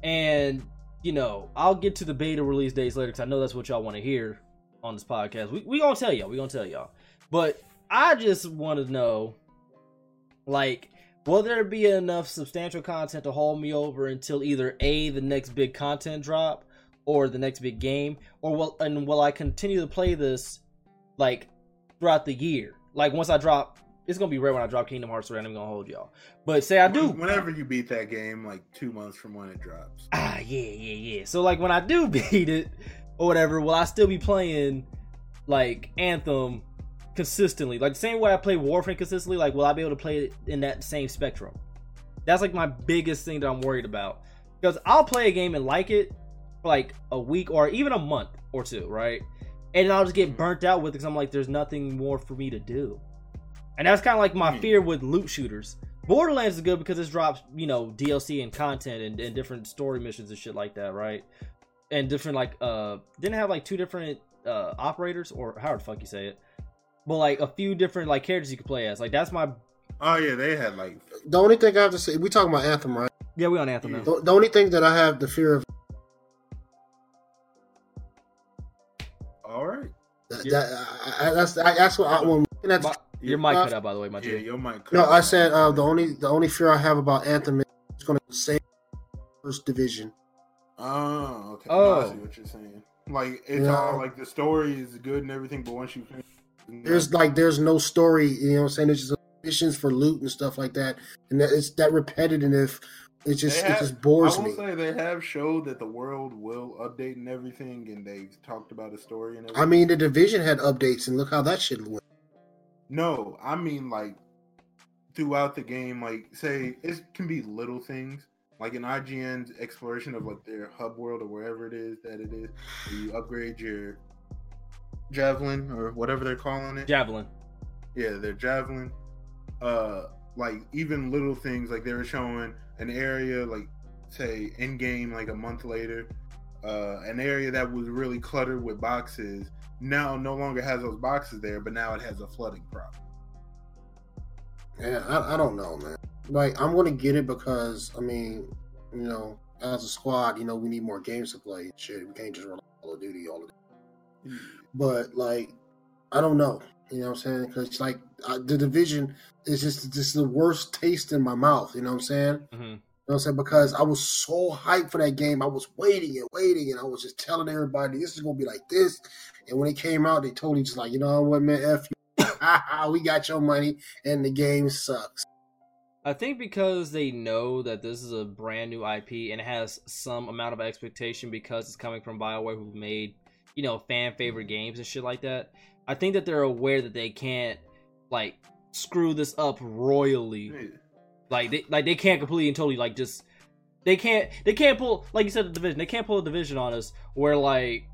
and you know I'll get to the beta release days later because I know that's what y'all want to hear on this podcast. We we gonna tell y'all, we gonna tell y'all, but I just want to know, like, will there be enough substantial content to hold me over until either a the next big content drop or the next big game, or will and will I continue to play this like throughout the year? Like once I drop. It's gonna be rare when I drop Kingdom Hearts 3. I'm gonna hold y'all. But say I do, Whenever you beat that game, like two months from when it drops. ah yeah yeah yeah. So like when i do [laughs] beat it or whatever will i still be playing like anthem consistently? Like the same way i play warframe consistently like will i be able to play it in that same spectrum? That's like my biggest thing that i'm worried about. Because i'll play a game and like it for like a week or even a month or two right? And i'll just get burnt out with it because i'm like there's nothing more for me to do and that's kind of like my Hmm. fear with loot shooters Borderlands is good because it drops, you know, DLC and content and, and different story missions and shit like that, right? And different like uh didn't have like two different uh operators or how the fuck you say it. But like a few different like characters you could play as. Like that's my Oh yeah, they had like The only thing I have to say, we talking about Anthem, right? Yeah, we on Anthem now. The, the only thing that I have the fear of all right. that, Yeah. that I, I, that's I, that's what I when looking at My- your mic Uh, cut out, by the way, my Yeah, G. your mic. cut No, I said uh, the only the only fear I have about Anthem is it's going to save first division. Oh, okay. No, I Oh. see what you're saying. Like it's Yeah. all like the story is good and everything, but once you finish, There's like there's no story, you know what I'm saying? It's just missions for loot and stuff like that, and that, it's that repetitive. It just They it just bores I will me. say they have showed that the world will update and everything, and they've talked about a story and everything. I mean, the division had updates, and look how that shit went. No, I mean like throughout the game, like say it can be little things. Like in IGN's exploration of like their hub world or wherever it is that it is, where you upgrade your javelin or whatever they're calling it. Javelin. yeah, their javelin. Uh, like even little things like they were showing an area like say in game like a month later, uh, an area that was really cluttered with boxes now no longer has those boxes there, but now it has a flooding problem. Yeah, I, I don't know, man. Like I'm gonna get it because I mean, you know, as a squad, you know, we need more games to play. Shit, we can't just run Call of Duty all the time. But like, I don't know. You know what I'm saying? Because like uh, the division is just just the worst taste in my mouth. You know what I'm saying? hmm You know what I'm saying? Because I was so hyped for that game. I was waiting and waiting, and I was just telling everybody this is gonna be like this. And when it came out, they totally just like, you know what, man, F you. [laughs] we got your money, and the game sucks. I think because they know that this is a brand new IP and it has some amount of expectation because it's coming from BioWare who made, you know, fan favorite games and shit like that. I think that they're aware that they can't like screw this up royally. Like they like they can't completely and totally like just they can't they can't pull like you said the division they can't pull a division on us where like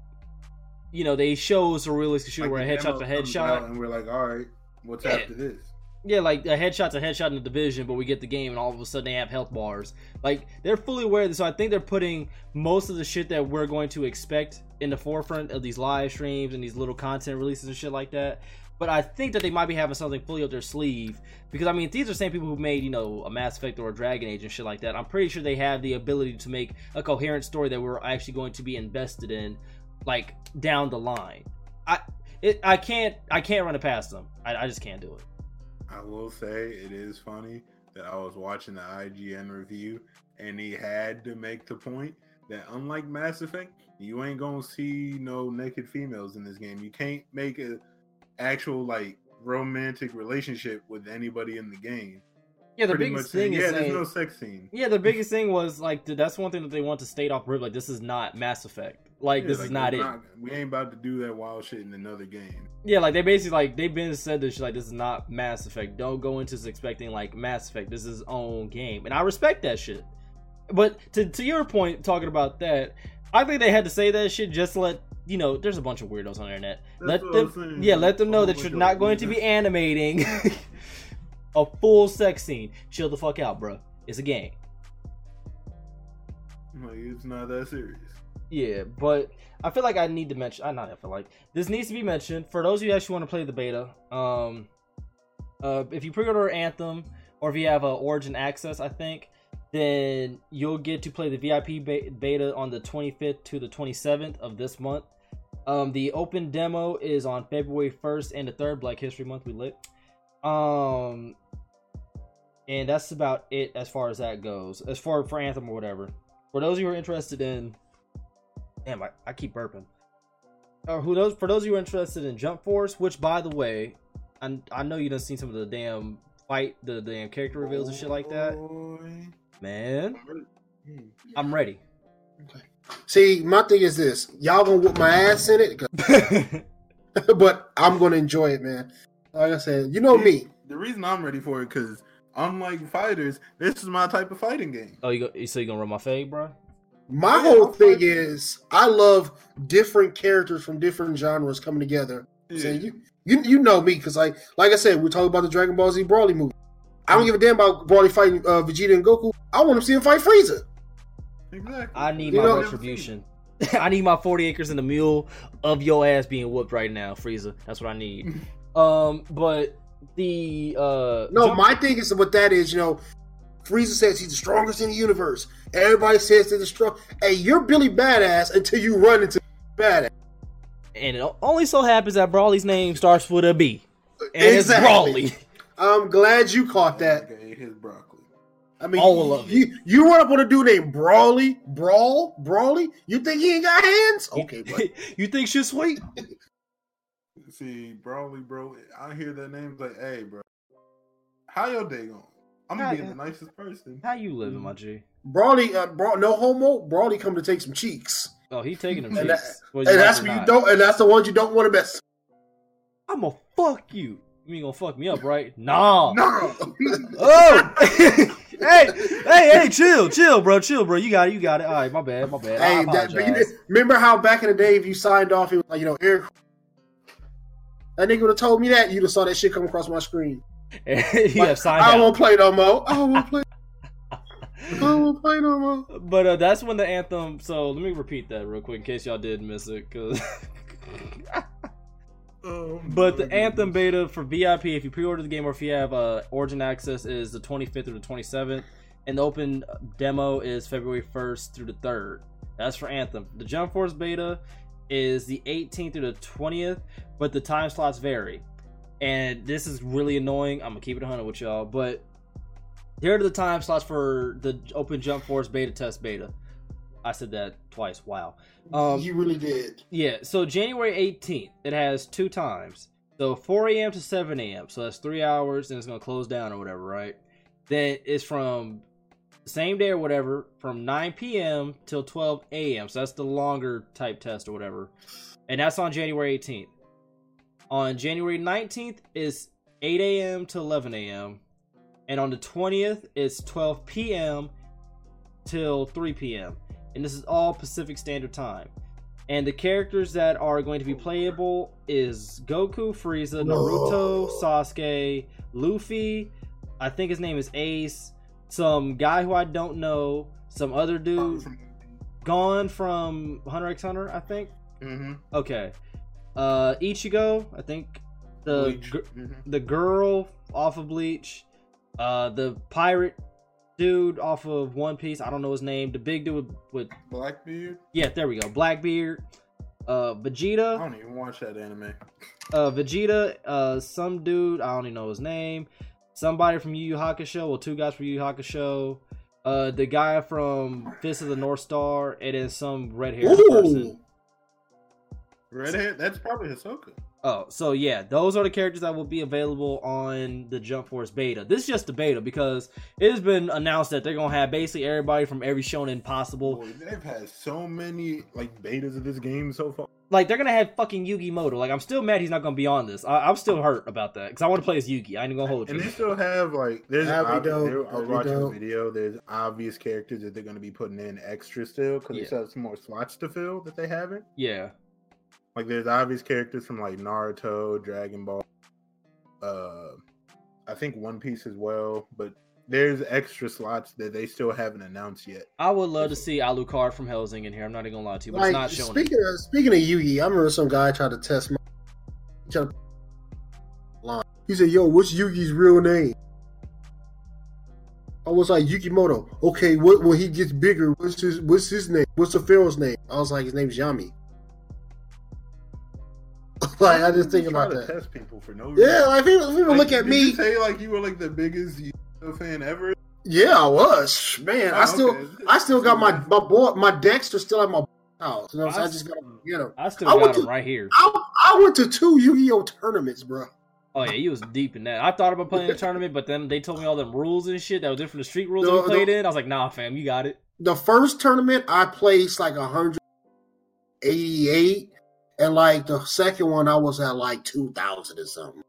you know they show us a realistic shooter Like, where a the headshot's a demo comes out headshot. and we're like, all right, what's Yeah. after this? Yeah, like a headshot's a headshot in the division, but we get the game and all of a sudden they have health bars. Like they're fully aware of this, so I think they're putting most of the shit that we're going to expect in the forefront of these live streams and these little content releases and shit like that. But I think that they might be having something fully up their sleeve because I mean these are the same people who made you know a Mass Effect or a Dragon Age and shit like that. I'm pretty sure they have the ability to make a coherent story that we're actually going to be invested in, like down the line. I it I can't I can't run it past them. I, I just can't do it. I will say it is funny that I was watching the IGN review and he had to make the point that unlike Mass Effect, you ain't gonna see no naked females in this game. You can't make a actual like romantic relationship with anybody in the game. Yeah, the Pretty biggest thing yeah, is there's saying, no sex scene. yeah, the biggest thing was like dude, that's one thing that they want to state off rip. Like this is not Mass Effect. Like Yeah, this like, is not it. we ain't about to do that wild shit in another game. Yeah, like they basically like they've been said this shit like this is not Mass Effect. Don't go into expecting like Mass Effect. This is own game, and I respect that shit. But to to your point, talking about that, I think they had to say that shit just to let you know. There's a bunch of weirdos on the internet. That's let them, yeah, let them know A that you're bunch not going to be animating [laughs] a full sex scene. Chill the fuck out, bro. It's a game. Like it's not that serious. Yeah, but I feel like I need to mention. I not I feel like this needs to be mentioned for those of you who actually want to play the beta. Um, uh, if you pre-order Anthem or if you have a Origin Access, I think, then you'll get to play the VIP beta on the 25th to the 27th of this month. Um, the open demo is on February 1st and the 3rd, Black History Month. We lit. Um, and that's about it as far as that goes. As far for Anthem or whatever. For those of you who are interested in Damn, I, I keep burping. Uh, who those for those of you who are interested in Jump Force, which by the way, I, I know you done seen some of the damn fight, the, damn character reveals and shit like that. Boy. Man, Hmm. I'm ready. See, my thing is this: y'all gonna whoop my ass in it, [laughs] [laughs] but I'm gonna enjoy it, man. Like I said, you know me. The reason I'm ready for it because unlike fighters, this is my type of fighting game. oh, you go, so you gonna run my fade, bro? My Yeah, whole I'll thing fight you. is I love different characters from different genres coming together. Yeah. So you, you you know me because like like I said, we're talking about the Dragon Ball Z Broly movie. I don't give a damn about Broly fighting uh, Vegeta and Goku. I want to see him fight Frieza. Exactly. I need You my retribution. [laughs] I need my 40 acres and a mule of your ass being whooped right now, Frieza. That's what I need. [laughs] um, but the uh No, my thing is what that is. You know, Frieza says he's the strongest in the universe. Everybody says they're the strong. Hey, you're Billy Badass until you run into Badass. and it only so happens that Brawly's name starts with a B. And Exactly. it's Brawly. I'm glad you caught that. Okay, his broccoli. I mean, All of you, you run up on a dude named Brawly, Brawl, Brawly. You think he ain't got hands? Okay, but [laughs] you think she's sweet? [laughs] See, Broly, bro, I hear that name like, hey, bro, how your day going? I'm How- gonna be the nicest person. How you living, my G? Brawly, uh, Bra- no homo. Brawly come to take some cheeks, Oh, he taking them And cheeks. that- and that's what you don't. And that's the ones you don't want to mess. I'm gonna fuck you. You ain't gonna fuck me up, right? Nah. [laughs] No. Oh, hey, hey, hey, chill, chill, bro, chill, bro. You got it, you got it. All right, my bad, my bad. Hey, that, but you did, remember how back in the day, if you signed off, it was like you know, Eric. That nigga would have told me that you'd have saw that shit come across my screen. [laughs] you Like, have signed I won't play no more. I won't play. [laughs] I won't play no more. But uh, that's when the anthem. So let me repeat that real quick in case y'all did miss it, because. [laughs] But the my Anthem beta for VIP, if you pre-order the game or if you have uh, Origin access, is the 25th through the 27th, and the open demo is February 1st through the 3rd. That's for Anthem. The Jump Force beta is the 18th through the 20th, but the time slots vary. And this is really annoying. I'm gonna keep it 100 with y'all, but here are the time slots for the Open Jump Force beta test beta. I said that twice. Wow. Um, you really did. yeah, so January 18th, it has two times. So 4 a.m. to 7 a.m. So that's three hours, and it's going to close down or whatever, right? Then it's from the same day or whatever, from 9 p.m. till 12 a.m. So that's the longer type test or whatever. And that's on January 18th. On January 19th is 8 a.m. to 11 a.m. And on the 20th, it's 12 p.m. till 3 p.m. And this is all Pacific Standard Time. And the characters that are going to be playable is Goku, Frieza, Naruto, Sasuke, Luffy. I think his name is Ace. Some guy who I don't know. Some other dude gone from Hunter x Hunter. I think. Mm-hmm. Okay. Uh, Ichigo. I think the gr- Mhm. the girl off of Bleach, uh, the pirate dude off of One Piece. I don't know his name. The big dude with, with Blackbeard. yeah, there we go. Blackbeard, uh, Vegeta. I don't even watch that anime. uh, Vegeta, uh, some dude I don't even know his name. Somebody from Yu Yu Hakusho, well, two guys from Yu Yu Hakusho. Uh, the guy from Fist of the North Star, and then some red haired person. Red hair. That's probably Hisoka. Oh, so yeah, those are the characters that will be available on the Jump Force beta. This is just the beta because it has been announced that they're gonna have basically everybody from every shonen possible. Boy, they've had so many like betas of this game so far. Like they're gonna have fucking Yugi Moto. Like I'm still mad he's not gonna be on this. I- I'm still hurt about that because I want to play as Yugi. I ain't gonna hold And you. they still have like there's That'd ob- there- I was watching a video. There's obvious characters that they're going to be putting in extra still because Yeah. they still have some more slots to fill that they haven't. Yeah, Like there's obvious characters from like Naruto, Dragon Ball, uh, I think One Piece as well. But there's extra slots that they still haven't announced yet. I would love to see Alucard from Hellsing in here. I'm not even gonna lie to you, but Like it's not showing. speaking of speaking of Yugi, I remember some guy tried to test my. To- line. he said, "Yo, what's Yugi's real name?" I was like Yukimoto. Okay, what when he gets bigger? What's his What's his name? What's the pharaoh's name? I was like, his name's Yami. [laughs] like I just think You try about to that. Test people for no reason. Yeah, like people, people Like, look at did me. You say like you were like the biggest Yu-Gi-Oh fan ever. Yeah, I was. Man, I Oh, still okay. I still got my my boy my Dexter still at my house. You know what I'm? I just gotta get him. I still I got went him to- right here. I, I went to two Yu-Gi-Oh tournaments, bro. Oh yeah, he was deep in that. I thought about playing a [laughs] tournament, but then they told me all them rules and shit that was different from the street rules No, that we played no. in. I was like, nah, fam, you got it. The first tournament I placed like 188, and like the second one I was at like 2,000 or something.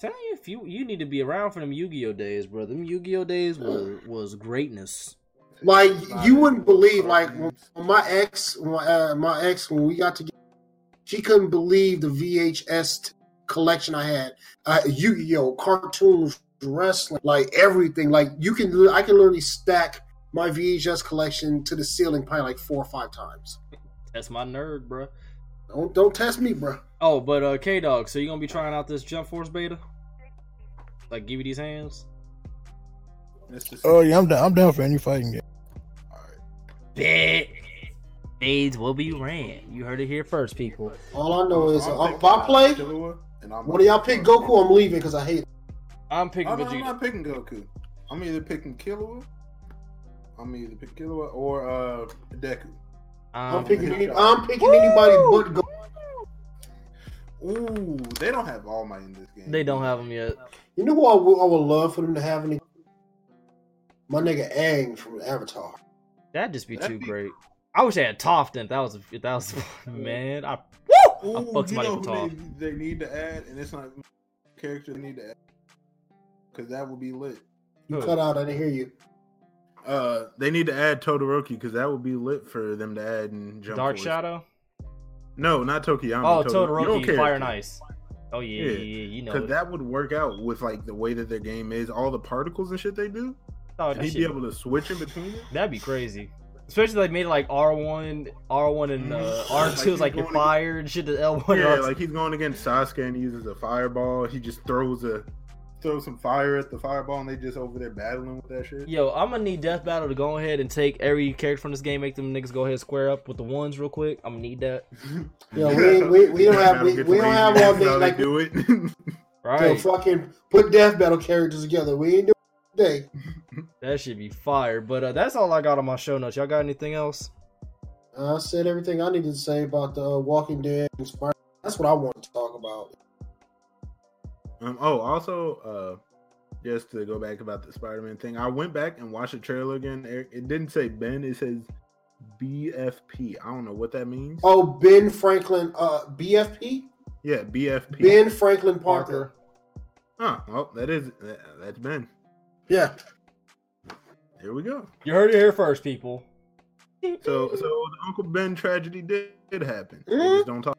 Tell you if you you need to be around for them Yu-Gi-Oh days, bro. Them Yu-Gi-Oh days [sighs] were was greatness. Like you wouldn't believe, like when when my ex, when, uh, my ex, when we got together, she couldn't believe the VHS t- collection I had. Uh, Yu-Gi-Oh, cartoons, wrestling, like everything. Like you can, I can literally stack my VHS collection to the ceiling probably like four or five times. That's my nerd, bro. Don't don't test me, bro. Oh, but uh, K Dog, so you gonna be trying out this Jump Force beta? Like give you these hands. Oh yeah, I'm down. I'm down for any fighting game. Bet. Fades will be ran. You heard it here first, people. All I know is I'm uh, if I play, Killua, and I'm one of y'all pick Goku, I'm leaving because I hate. It. I'm picking Oh, no, I'm Vegeta. not picking Goku. I'm either picking Killua. I'm either picking Killua or uh Deku. I'm Um, picking. Any, I'm picking anybody but Goku. Ooh, they don't have All Might in this game. they don't have them yet. You know who I would, I would love for them to have? Any, my nigga Aang from Avatar. That'd just be That'd too be- great. I wish I had Toph then. That was if that was [laughs] [laughs] man. I Ooh, I'll fuck you know Toph. they, they need to add, and it's not a character they need to add because that would be lit. You Who? cut out. I didn't hear you. Uh, they need to add Todoroki because that would be lit for them to add in Jump Dark Force. Shadow. No, not Tokiyama. Oh, Todoroki. Todoroki. Fire and Ice. Oh yeah, yeah, Yeah, you know. Because that would work out with like the way that their game is, all the particles and shit they do. Oh, he'd shit- be able to switch in between it. That'd be crazy. Especially like made it like R one, R one and uh. [laughs] R Like two is he's like your fire and shit. The L one. Yeah, like he's going against Sasuke and he uses a fireball. He just throws a throws some fire at the fireball, and they just over there battling with that shit. Yo, I'm gonna need Death Battle to go ahead and take every character from this game, make them niggas go ahead and square up with the ones real quick. I'm gonna need that. [laughs] Yo, we- we- we don't have- we- we don't have all hits, day, like- do it. [laughs] Right? So fucking put death battle characters together. We ain't doing it today. [laughs] that should be fire. But uh, that's all I got on my show notes. Y'all got anything else? I said everything I needed to say about the uh, Walking Dead. That's what I want to talk about. Um, oh, also, uh, just to go back about the Spider-Man thing, I went back and watched the trailer again. It didn't say Ben; it says BFP. I don't know what that means. Oh, Ben Franklin, uh, BFP, Yeah, BFP. Ben Franklin Parker. Huh? Well, that is that, that's Ben. Yeah, Here we go. You heard it here first, people. So, so the Uncle Ben tragedy did, did happen. They Mhm. just don't talk.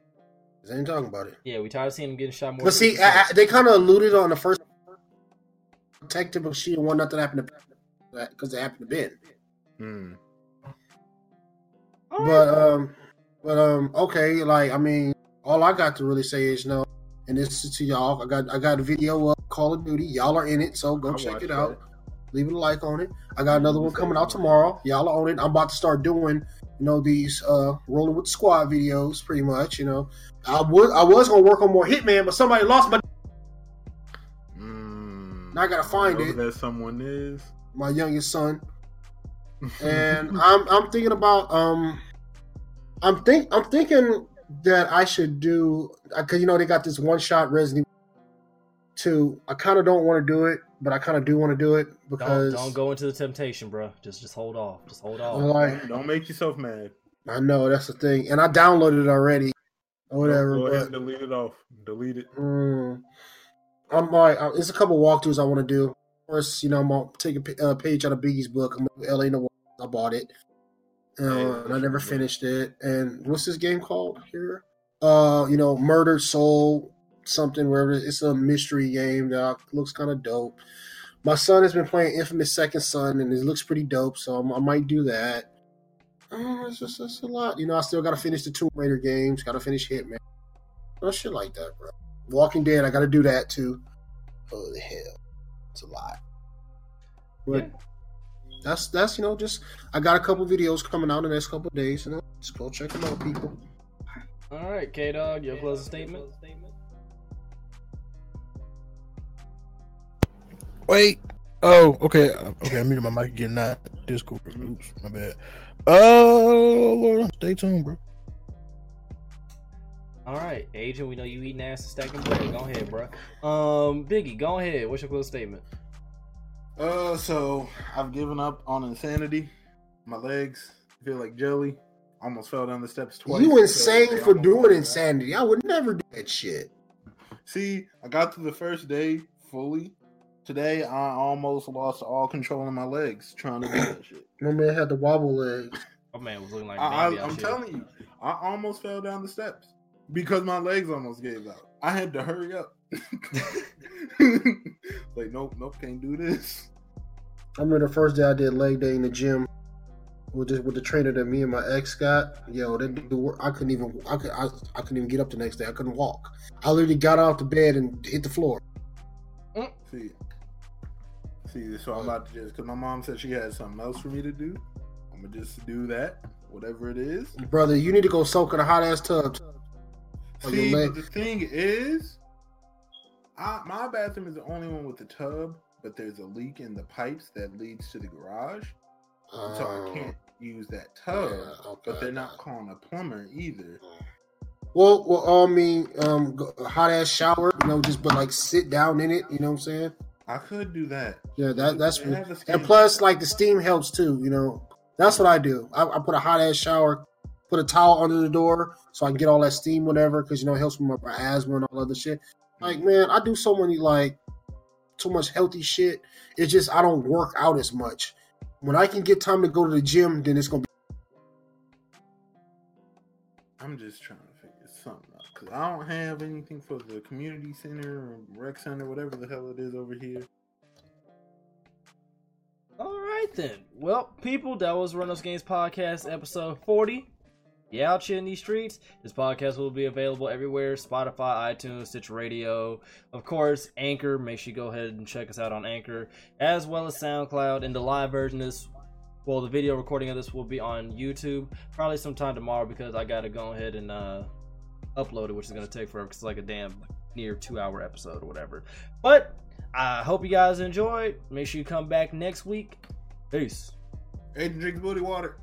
They ain't talking about it. Yeah, we tired of seeing him getting shot more. But see, I, I, they kind of alluded on the first detective, but she didn't nothing happened to that because it happened to Ben. Hmm. But um, but um, okay, like I mean, all I got to really say is no. And this is to y'all. I got I got a video of Call of Duty. Y'all are in it, so go I'll check it out. that. Leave it a like on it. I got another one coming out tomorrow. Y'all are on it. I'm about to start doing, you know, these uh rolling with the squad videos, pretty much. You know, I was I was gonna work on more Hitman, but somebody lost my Mm, Now I gotta find know it. That someone is. my youngest son, [laughs] and I'm I'm thinking about um, I'm think I'm thinking that I should do because you know they got this one shot Resident Evil two. I kind of don't want to do it, but I kind of do want to do it don't, because don't go into the temptation, bro. Just just hold off. Just hold off. like don't, don't make yourself mad. I know that's the thing, and I downloaded it already or whatever. Go ahead but and delete it off. Delete it. Mm, I'm like, uh, it's a couple walkthroughs I want to do. First, you know, I'm gonna take a uh, page out of Biggie's book. I'm gonna LA Noire. I bought it, uh, Yeah, and I never finished it. And what's this game called here? Uh, you know, Murder Soul, something where it's a mystery game that looks kind of dope. My son has been playing Infamous Second Son, and it looks pretty dope. So I'm, I might do that. Uh, it's just it's a lot, you know. I still got to finish the Tomb Raider games. Got to finish Hitman. Oh, shit like that, bro. Walking Dead, I got to do that too. Oh the hell, it's a lot. But that's that's you know just I got a couple videos coming out in the next couple of days, and just go check them out, people. All right, K Dog, your closing statement. Wait. Oh, okay. Okay, I'm muted my mic again. Not Discord. Oops, my bad. Oh, Lord. Stay tuned, bro. All right, Agent, we know you eating ass and stacking bread. Go ahead, bro. Um, Biggie, go ahead. What's your closing statement? Uh, so I've given up on insanity. My legs feel like jelly. Almost fell down the steps twice. you insane So, for doing insanity. I would never do that shit. See, I got through the first day fully. Today, I almost lost all control of my legs trying to do that [coughs] shit. My man had the wobble legs. My man was looking like I, Bambi I, out I'm shit. telling you, I almost fell down the steps because my legs almost gave out. I had to hurry up. [laughs] like, nope, nope, can't do this. I remember the first day I did leg day in the gym with the, with the trainer that me and my ex got. Yo, that dude, I couldn't even I could I, I couldn't even get up the next day. I couldn't walk. I literally got off the bed and hit the floor. See, See, so I'm about to just because my mom said she had something else for me to do. I'm gonna just do that, whatever it is. Brother, you need to go soak in a hot ass tub. See, but the thing is, I, my bathroom is the only one with the tub, but there's a leak in the pipes that leads to the garage, so I Um, can't use that tub. yeah, okay. But they're not calling a plumber either. Well, well, I mean, um, hot ass shower, you know, just but like sit down in it. You know what I'm saying? I could do that. Yeah, that that's and plus like the steam helps too. You know, that's what I do. I, I put a hot ass shower, put a towel under the door so I can get all that steam, whatever, because you know it helps with my, my asthma and all other shit. Like mm-hmm. man, I do so many like too much healthy shit. It's just I don't work out as much. When I can get time to go to the gym, then it's gonna be. I'm just trying to because I don't have anything for the community center or rec center, whatever the hell it is over here. All right then. Well, people, that was Run Those Games podcast episode 40. Yeah, out here in these streets. This podcast will be available everywhere Spotify, iTunes, Stitcher Radio, of course, Anchor. Make sure you go ahead and check us out on Anchor, as well as SoundCloud. And the live version is, well, the video recording of this will be on YouTube probably sometime tomorrow because I got to go ahead and uh, upload it, which is going to take forever because it's like a damn near two hour episode or whatever. But I hope you guys enjoyed. Make sure you come back next week. Peace. Aiden drinks booty water.